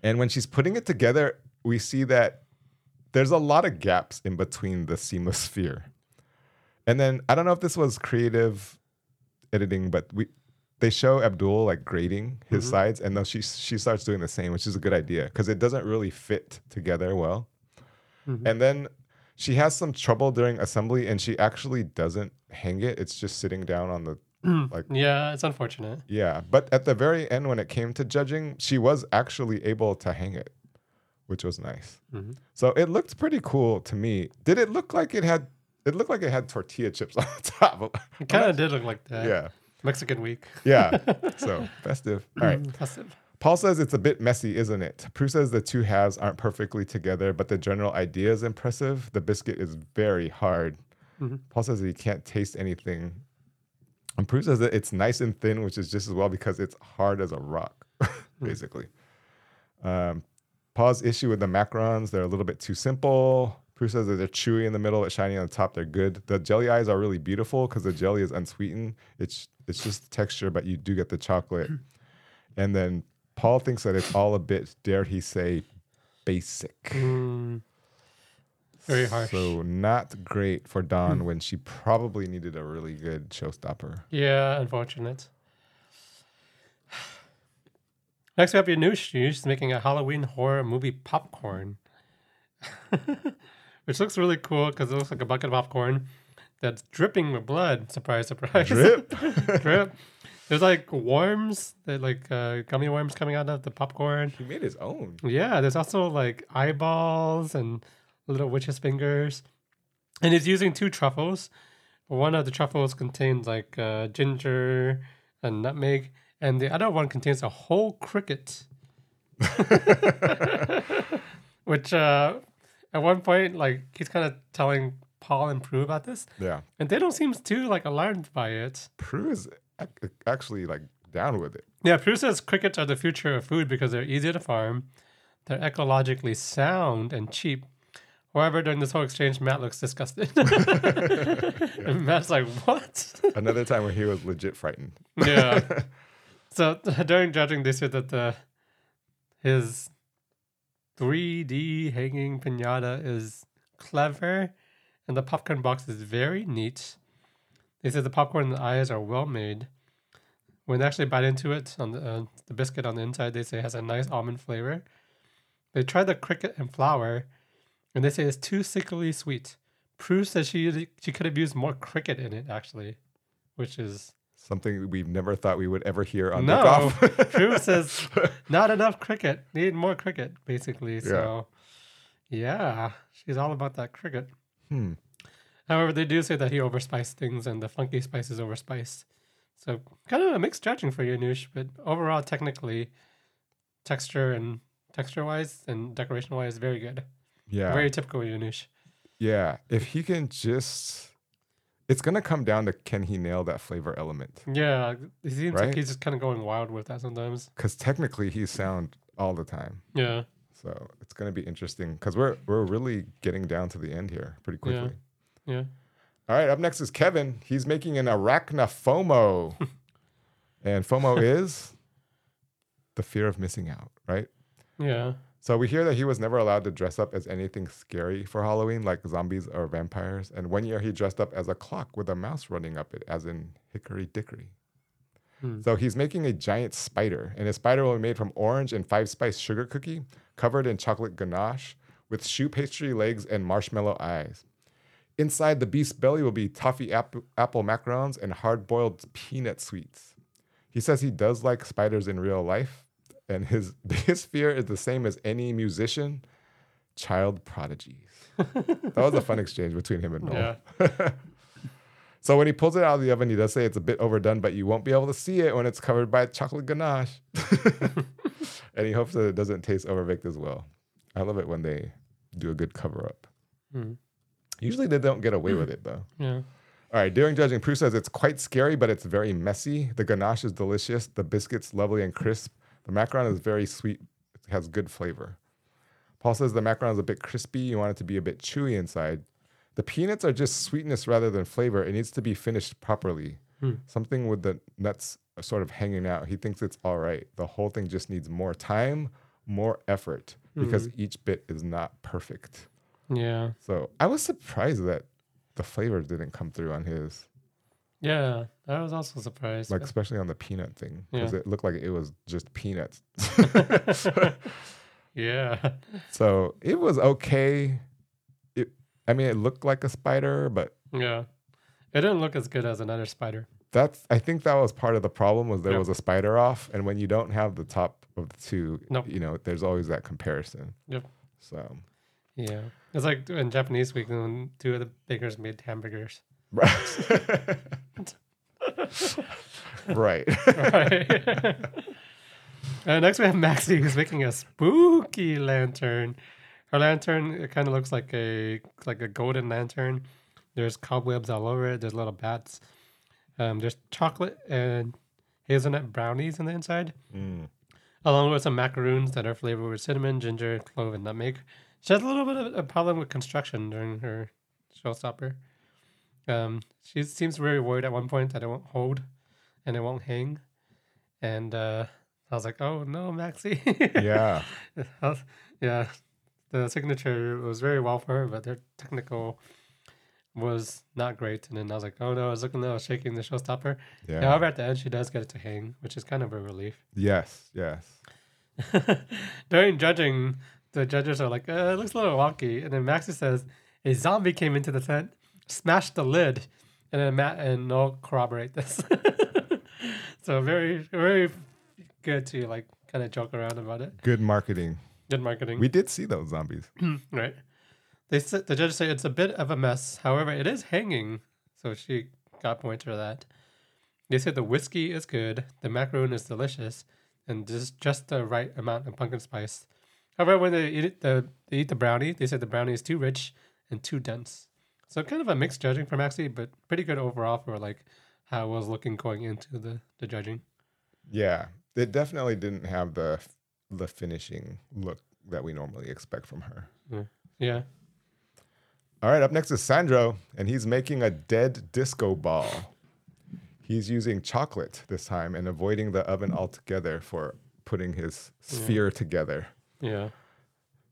And when she's putting it together, we see that there's a lot of gaps in between the seamless sphere. And then I don't know if this was creative editing, but we they show Abdul like grading his mm-hmm. sides, and then she she starts doing the same, which is a good idea because it doesn't really fit together well. Mm-hmm. And then she has some trouble during assembly, and she actually doesn't hang it; it's just sitting down on the like yeah, it's unfortunate. yeah. But at the very end, when it came to judging, she was actually able to hang it, which was nice. Mhm. So it looked pretty cool to me. Did it look like it had? It looked like it had tortilla chips on the top. It kind of did look like that. yeah, Mexican week. yeah. So festive. All right. Festive. Paul says it's a bit messy, isn't it? Prue says the two halves aren't perfectly together, but the general idea is impressive. The biscuit is very hard. Mhm. Paul says he can't taste anything. And Prue says that it's nice and thin, which is just as well because it's hard as a rock, basically. Um, Paul's issue with the macarons, they're a little bit too simple. Prue says that they're chewy in the middle, but shiny on the top. They're good. The jelly eyes are really beautiful because the jelly is unsweetened. It's it's just texture, but you do get the chocolate. And then Paul thinks that it's all a bit, dare he say, basic. Mm. Very harsh. So not great for Dawn when she probably needed a really good showstopper. Yeah, unfortunate. Next, we have your new She's making a Halloween horror movie popcorn, which looks really cool because it looks like a bucket of popcorn that's dripping with blood. Surprise, surprise. Drip. Drip. There's like worms, that like uh, gummy worms coming out of the popcorn. he made his own. Yeah, there's also like eyeballs and little witch's fingers. And he's using two truffles. One of the truffles contains like uh, ginger and nutmeg, and the other one contains a whole cricket. Which uh, at one point, like he's kind of telling Paul and Prue about this, Yeah. and they don't seem too like alarmed by it. Prue is ac- actually like down with it. Yeah, Prue says crickets are the future of food because they're easy to farm, they're ecologically sound and cheap. However, during this whole exchange, Matt looks disgusted. and Matt's like, "What?" Another time where he was legit frightened. yeah. So during judging, they said that the his 3D hanging pinata is clever, and the popcorn box is very neat. They said the popcorn and the eyes are well made. When they actually bite into it, on the uh, the biscuit on the inside, they say it has a nice almond flavor. They tried the cricket and flour, and they say it's too sickly sweet. Prue says she she could have used more cricket in it actually, which is Something we've never thought we would ever hear on no. Dickoff. Prue says not enough cricket. Need more cricket, basically. So, yeah, she's all about that cricket. Hmm. However, they do say that he overspiced things and the funky spice is overspiced. So, kind of a mixed judging for Janusz, but overall, technically, texture and texture wise and decoration wise, very good. Yeah. Very typical Janusz. Yeah. If he can just it's gonna come down to can he nail that flavor element? Yeah, it seems Right? like he's just kind of going wild with that sometimes. Because technically he's sound all the time. Yeah. So it's gonna be interesting because we're we're really getting down to the end here pretty quickly. Yeah. yeah. All right, up next is Kevin. He's making an arachnofomo. and FOMO is the fear of missing out, right? Yeah. So we hear that he was never allowed to dress up as anything scary for Halloween, like zombies or vampires. And one year he dressed up as a clock with a mouse running up it, as in Hickory Dickory. Hmm. So he's making a giant spider, and his spider will be made from orange and five spice sugar cookie, covered in chocolate ganache, with choux pastry legs and marshmallow eyes. Inside the beast's belly will be toffee ap- apple macarons and hard boiled peanut sweets. He says he does like spiders in real life, and his biggest fear is the same as any musician child prodigies. that was a fun exchange between him and Noel. Yeah. So when he pulls it out of the oven, he does say it's a bit overdone, but you won't be able to see it when it's covered by chocolate ganache. and he hopes that it doesn't taste overbaked as well. I love it when they do a good cover up. Hmm. Usually they don't get away with it though. Yeah. All right, during judging, Prue says it's quite scary, but it's very messy. The ganache is delicious. The biscuit's lovely and crisp. The macaron is very sweet. It has good flavor. Paul says the macaron is a bit crispy. You want it to be a bit chewy inside. The peanuts are just sweetness rather than flavor. It needs to be finished properly. Hmm. Something with the nuts sort of hanging out. He thinks it's all right. The whole thing just needs more time, more effort, because each bit is not perfect. Yeah. So I was surprised that the flavor didn't come through on his, Yeah. I was also surprised. like especially on the peanut thing, because Yeah. it looked like it was just peanuts. yeah. so it was okay. It, I mean, it looked like a spider, but Yeah. It didn't look as good as another spider. that's I think that was part of the problem was there Yep. was a spider off, and when you don't have the top of the two, Nope. you know, there's always that comparison. Yep. So Yeah. It's like in Japanese week when two of the bakers made hamburgers. right. Right. uh, next we have Maxy who's making a spooky lantern. Her lantern it kind of looks like a like a golden lantern. There's cobwebs all over it. There's little bats. Um, there's chocolate and hazelnut brownies on the inside, Mm. along with some macaroons that are flavored with cinnamon, ginger, clove, and nutmeg. She has a little bit of a problem with construction during her showstopper. Um, she seems very worried at one point that it won't hold and it won't hang. And uh, I was like, oh no, Maxy. Yeah. Was- yeah. The signature was very well for her, but their technical was not great. And then I was like, oh no, I was looking, I was shaking the showstopper. Yeah. However, at the end, she does get it to hang, which is kind of a relief. Yes. Yes. During judging, the judges are like, uh, it looks a little wonky. And then Maxy says, a zombie came into the tent, smashed the lid. And then Matt and Noel corroborate this. so very, very good to like kind of joke around about it. Good marketing. Good marketing. We did see those zombies. right. They said the judges say it's a bit of a mess. However, it is hanging. So she got points for that. They said the whiskey is good, the macaroon is delicious, and just just the right amount of pumpkin spice. However, when they eat it, the they eat the brownie, they said the brownie is too rich and too dense. So kind of a mixed judging from Maxy, but pretty good overall for like how it was looking going into the the judging. Yeah, it definitely didn't have the the finishing look that we normally expect from her. Mm. Yeah. All right, up next is Sandro, and he's making a dead disco ball. He's using chocolate this time and avoiding the oven altogether for putting his sphere together. Yeah.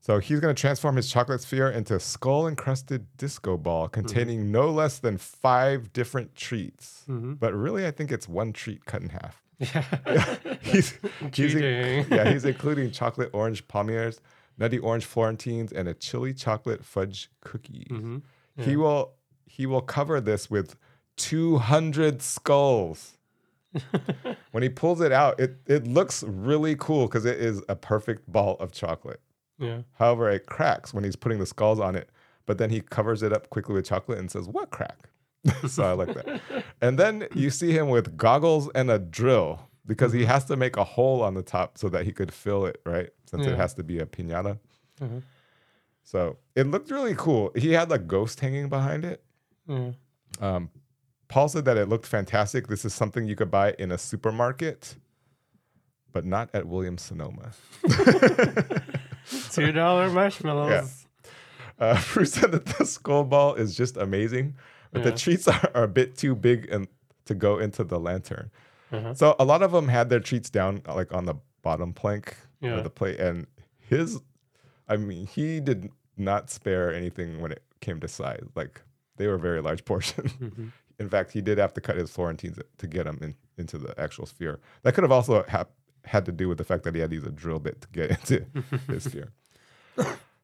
So he's going to transform his chocolate sphere into a skull encrusted disco ball containing no less than five different treats. Mhm. But really, I think it's one treat cut in half. Yeah. he's, he's in- yeah, he's including chocolate orange palmiers, nutty orange Florentines, and a chili chocolate fudge cookie. Mhm. He will he will cover this with 200 skulls. when he pulls it out, it, it looks really cool because it is a perfect ball of chocolate. Yeah. However, it cracks when he's putting the skulls on it, but then he covers it up quickly with chocolate and says, What crack? so I like that. And then you see him with goggles and a drill because he has to make a hole on the top so that he could fill it, right? Since Yeah. it has to be a pinata. Mhm. So it looked really cool. He had a ghost hanging behind it. Yeah. Um, Paul said that it looked fantastic. This is something you could buy in a supermarket, but not at Williams Sonoma. Two dollar marshmallows. Uh, Prue said that the skull ball is just amazing, but the treats are, are a bit too big and to go into the lantern. Uh-huh. So a lot of them had their treats down like on the bottom plank Yeah. of the plate, and his, I mean, he did not spare anything when it came to size. Like they were very large portions. Mhm. In fact, he did have to cut his Florentines to get them in, into the actual sphere. That could have also hap had to do with the fact that he had to use a drill bit to get into his sphere.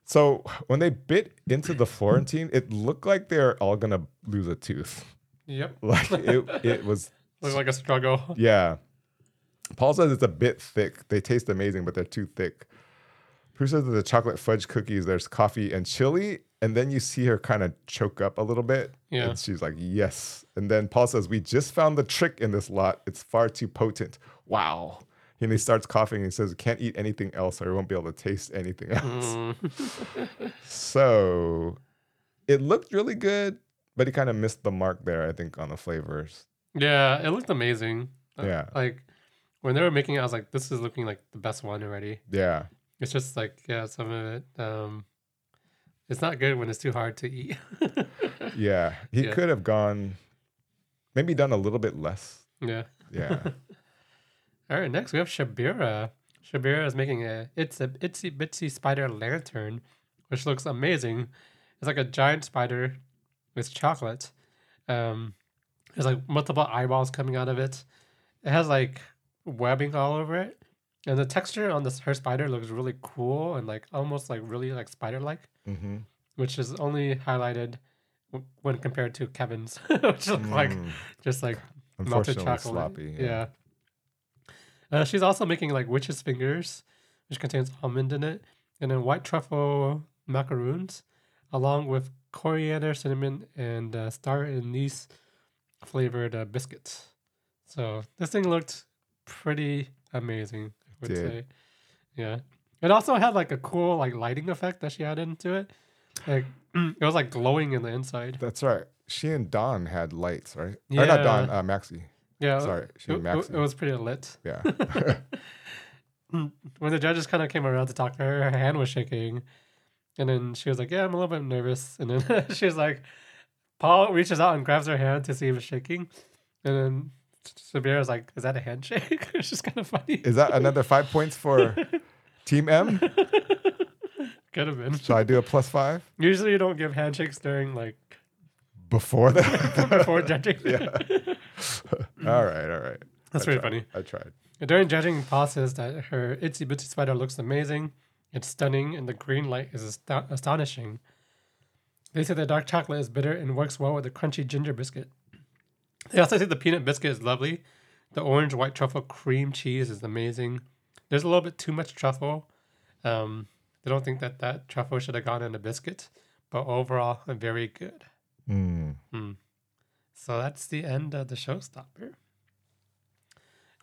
So when they bit into the Florentine, it looked like they're all gonna lose a tooth. Yep. Like it, it was Looked like a struggle. yeah. Paul says it's a bit thick. They taste amazing, but they're too thick. Prue says that the chocolate fudge cookies, there's coffee and chili, and then you see her kind of choke up a little bit. Yeah. And she's like, yes. And then Paul says, We just found the trick in this lot. It's far too potent. Wow. And he starts coughing. And he says, Can't eat anything else, or I won't be able to taste anything else. Mm. So it looked really good, but he kind of missed the mark there, I think, on the flavors. Yeah, it looked amazing. Uh, Yeah. Like when they were making it, I was like, this is looking like the best one already. Yeah. It's just like, yeah, some of it. Um, it's not good when it's too hard to eat. Yeah. He Yeah. could have gone, maybe done a little bit less. yeah. Yeah. All right, next we have Syabira. Syabira is making a it's a itsy bitsy spider lantern, which looks amazing. It's like a giant spider with chocolate. Um, there's like multiple eyeballs coming out of it. It has like webbing all over it, and the texture on this her spider looks really cool and like almost like really like spider like, hmm which is only highlighted w- when compared to Kevin's, which like Mm. just like melted chocolate. sloppy. Yeah. Uh, she's also making like witch's fingers, which contains almond in it, and then white truffle macaroons, along with coriander, cinnamon, and uh, star anise flavored uh, biscuits. So this thing looked pretty amazing. I would Did. say, yeah. It also had like a cool like lighting effect that she added into it. Like it was like glowing in the inside. That's right. She and Dawn had lights, right? Yeah. Or not Dawn, uh, Maxy. Yeah, Sorry, she it, it- it was pretty lit. yeah. when the judges kind of came around to talk to her, her hand was shaking. And then she was like, Yeah, I'm a little bit nervous. And then she was like, Paul reaches out and grabs her hand to see if it's shaking. And then Syabira's like, Is that a handshake? it's just kind of funny. Is that another five points for Team M? Could have been. Shall I do a plus five? Usually you don't give handshakes during like Before that? before judging. yeah. all right, all right. That's I pretty tried. funny. I tried. During judging, Paul says that her itsy bitsy spider looks amazing. It's stunning, and the green light is asto- astonishing. They say the dark chocolate is bitter and works well with the crunchy ginger biscuit. They also say the peanut biscuit is lovely. The orange white truffle cream cheese is amazing. There's a little bit too much truffle. Um, they don't think that that truffle should have gone in the biscuit, but overall, very good. Mm. So that's the end of the showstopper.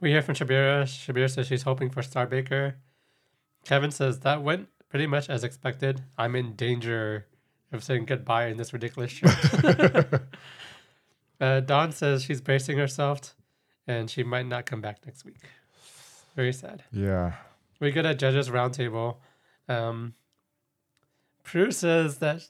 We hear from Syabira. Syabira says she's hoping for Star Baker. Kevin says that went pretty much as expected. I'm in danger of saying goodbye in this ridiculous shirt. uh, Dawn says she's bracing herself and she might not come back next week. Very sad. Yeah. We get a judges roundtable. Um, Prue says that,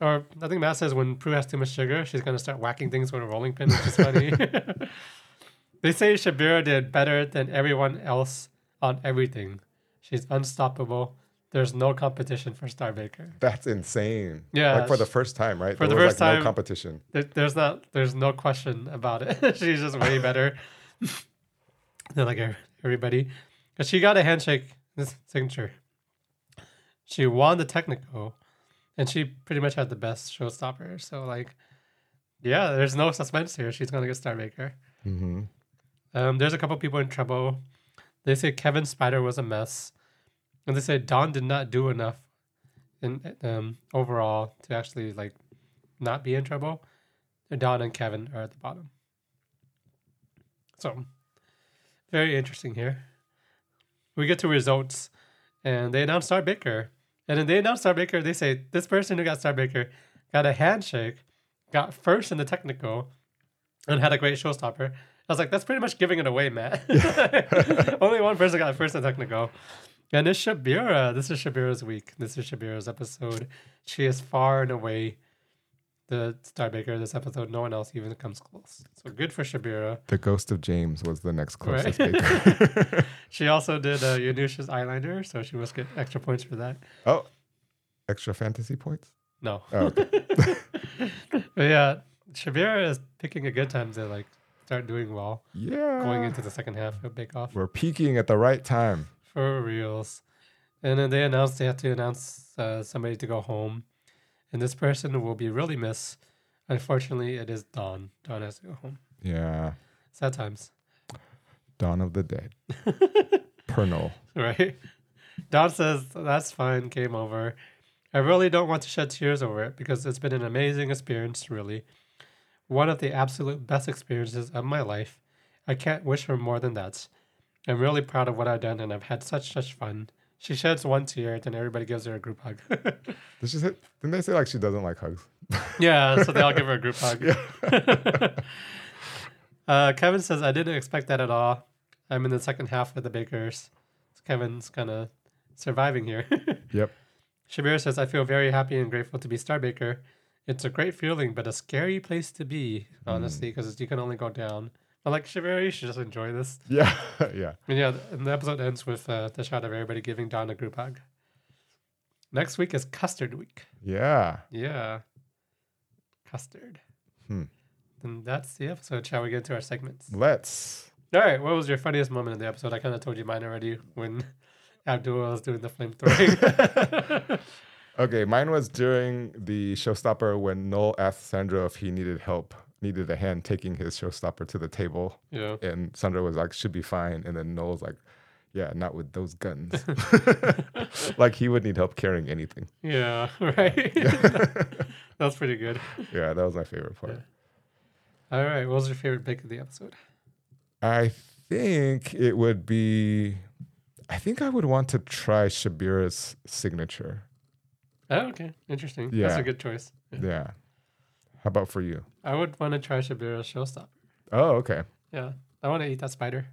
or I think Matt says when Prue has too much sugar, she's going to start whacking things with a rolling pin, which is funny. they say Syabira did better than everyone else on everything. She's unstoppable. There's no competition for Star Baker. That's insane. Yeah, Like for the first time, right? for There the first like, time- no competition. There, there's not. There's no question about it. She's just way better than like everybody. Cause she got a handshake this signature. She won the technical, and she pretty much had the best showstopper. So like, yeah, there's no suspense here. She's gonna get Star Baker. hmm Um, there's a couple people in trouble. They say Kevin Spider was a mess, and they say Dawn did not do enough in um, overall to actually like not be in trouble. Dawn and Kevin are at the bottom. So very interesting here. We get to results, and they announce Star Baker, and then they announce Star Baker. They say this person who got Star Baker got a handshake, got first in the technical, and had a great showstopper. I was like, that's pretty much giving it away, Matt. Only one person got first in technical. And it's Syabira. This is Syabira's week. This is Syabira's episode. She is far and away the Star Baker this episode. No one else even comes close. So good for Syabira. The ghost of James was the next closest Right. baker. She also did uh, Janusz's eyeliner, so she must get extra points for that. oh, extra fantasy points? No. Oh, okay. But yeah, Syabira is picking a good time to like start doing well yeah. going into the second half of Bake Off. We're peaking at the right time. For reals. And then they announced they had to announce uh, somebody to go home. And this person will be really missed. Unfortunately, it is Dawn. Dawn has to go home. Yeah. Sad times, Dawn of the Dead. Pernal. right? Dawn says, That's fine, game over. I really don't want to shed tears over it because it's been an amazing experience, really. One of the absolute best experiences of my life. I can't wish for more than that. I'm really proud of what I've done and I've had such, such fun. She sheds one tear, then everybody gives her a group hug. Did she say, didn't they say like she doesn't like hugs? Yeah, so they all give her a group hug. uh, Kevin says, I didn't expect that at all. I'm in the second half with the Bakers. So Kevin's kind of surviving here. Yep. Shabir says, I feel very happy and grateful to be Star Baker. It's a great feeling, but a scary place to be, honestly, because you can only go down. But like, Shabir, you should just enjoy this. Yeah. yeah. And yeah, and the episode ends with uh, the shot of everybody giving Dawn a group hug. Next week is Custard Week. Yeah. Yeah. Custard. Hmm. And that's the episode. Shall we get into our segments? Let's. All right. What was your funniest moment in the episode? I kind of told you mine already when Abdul was doing the flamethrowing. Okay, mine was during the showstopper when Noel asked Sandro if he needed help, needed a hand taking his showstopper to the table. yeah. And Sandro was like, should be fine. And then Noel's like, yeah, not with those guns. like he would need help carrying anything. Yeah. Right. That was pretty good. Yeah, that was my favorite part. All right. What was your favorite pick of the episode? I think it would be, I think I would want to try Syabira's signature. Oh, okay. Interesting. That's a good choice. Yeah. Yeah. How about for you? I would want to try Syabira's showstopper. Oh, okay. Yeah. I want to eat that spider.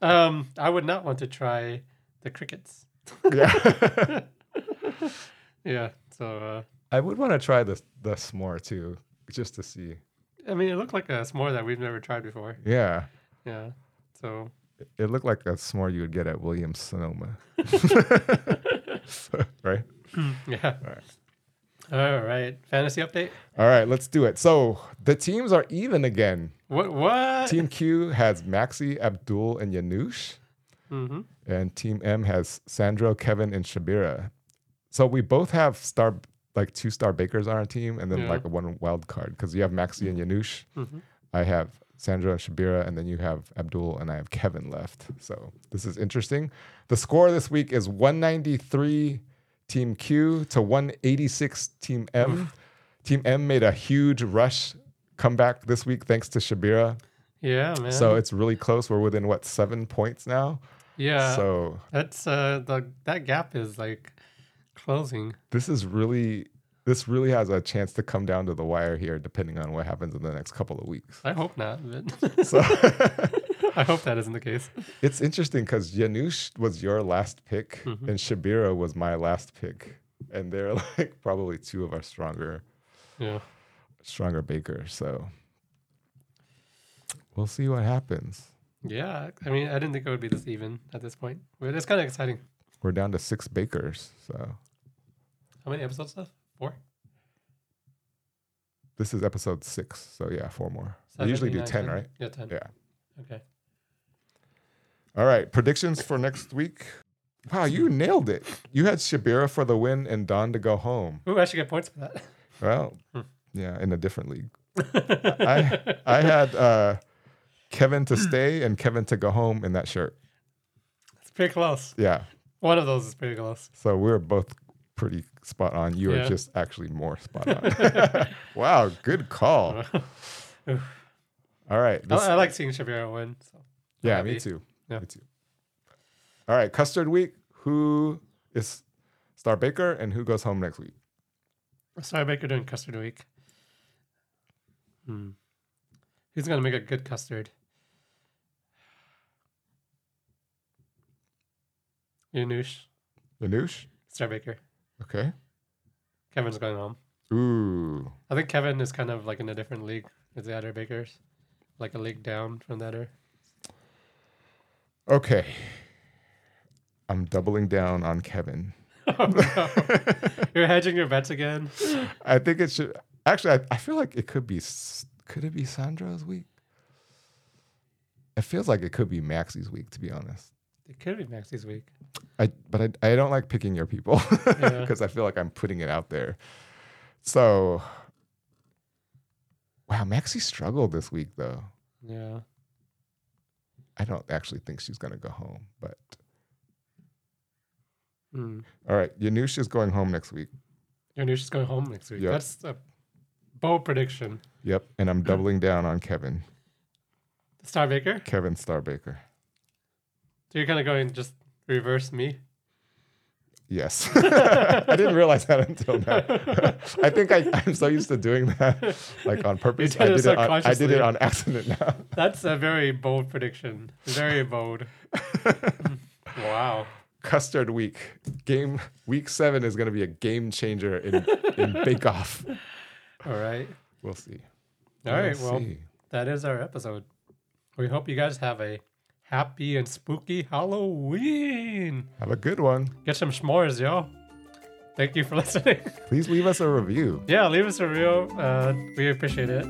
Um, I would not want to try the crickets. Yeah. Yeah. So, uh, I would want to try the the s'more too, just to see. I mean, it looked like a s'more that we've never tried before. Yeah. Yeah. So, It looked like a s'more you would get at Williams Sonoma. right? yeah. All right. All right. Fantasy update. All right, let's do it. So the teams are even again. What? What? Team Q has Maxy, Abdul, and Janusz. Mm-hmm. And Team M has Sandro, Kevin, and Syabira. So we both have star like two star bakers on our team and then Yeah. like a one wild card because you have Maxy and Janusz. Mm-hmm. I have Sandro and Syabira, and then you have Abdul, and I have Kevin left. So this is interesting. The score this week is 193 Team Q to 186 Team M. Team M made a huge rush comeback this week thanks to Syabira. Yeah, man. So it's really close. We're within what seven points now. Yeah. So that's uh the that gap is like closing. this is really this really has a chance to come down to the wire here, depending on what happens in the next couple of weeks. I hope not. But So I hope that isn't the case. it's interesting because Janusz was your last pick Mhm. and Syabira was my last pick. And they're like probably two of our stronger Yeah. stronger bakers. So we'll see what happens. Yeah. I mean, I didn't think it would be this even at this point. But it's kind of exciting. We're down to six bakers. So How many episodes left? Four. this is episode six. So yeah, four more. We usually do nine, 10, right? Yeah, ten. Yeah. Okay. All right. Predictions for next week. Wow, you nailed it. You had Syabira for the win and Dawn to go home. Ooh, I should get points for that. Well, Hmm. yeah, in a different league. I I had uh, Kevin to stay and Kevin to go home in that shirt. It's pretty close. Yeah. One of those is pretty close. So we are both pretty spot on. You Yeah. just actually more spot on. wow, good call. All right. I, this- I like seeing Syabira win. So. yeah, happy. me too. Yeah. Me too. All right, custard week. Who is Star Baker and who goes home next week? Sorry, Baker doing custard week. Hmm. Who's gonna make a good custard? Yanush, Janusz? Star Baker. Okay. Kevin's going home. Ooh. I think Kevin is kind of like in a different league as the other bakers, like a league down from that other. Okay. I'm doubling down on Kevin. Oh, no. You're hedging your bets again. I think it should actually. I, I feel like it could be. Could it be Sandro's week? It feels like it could be Maxy's week, to be honest. It could be Maxy's week. I but I, I don't like picking your people Yeah. because I feel like I'm putting it out there. So, wow, Maxy struggled this week though. Yeah. I don't actually think she's gonna go home, but Hmm. all right, Janusz is going home next week. Janusz is going home next week. Yep. That's a bold prediction. Yep, and I'm doubling down on Kevin, Starbaker? Kevin Starbaker. So you're kind of going just reverse me. Yes. I didn't realize that until now. I think I, I'm so used to doing that like on purpose. did I did it, on, I did it on accident now. That's a very bold prediction. Very bold. wow. Custard week. Game week seven is gonna be a game changer in, in Bake Off. All right. We'll see. All right. We'll Well, see. that is our episode. We hope you guys have a happy and spooky Halloween. Have a good one. Get some s'mores, yo. Thank you for listening. Please leave us a review. yeah, leave us a review. Uh, we appreciate it.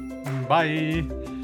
Bye.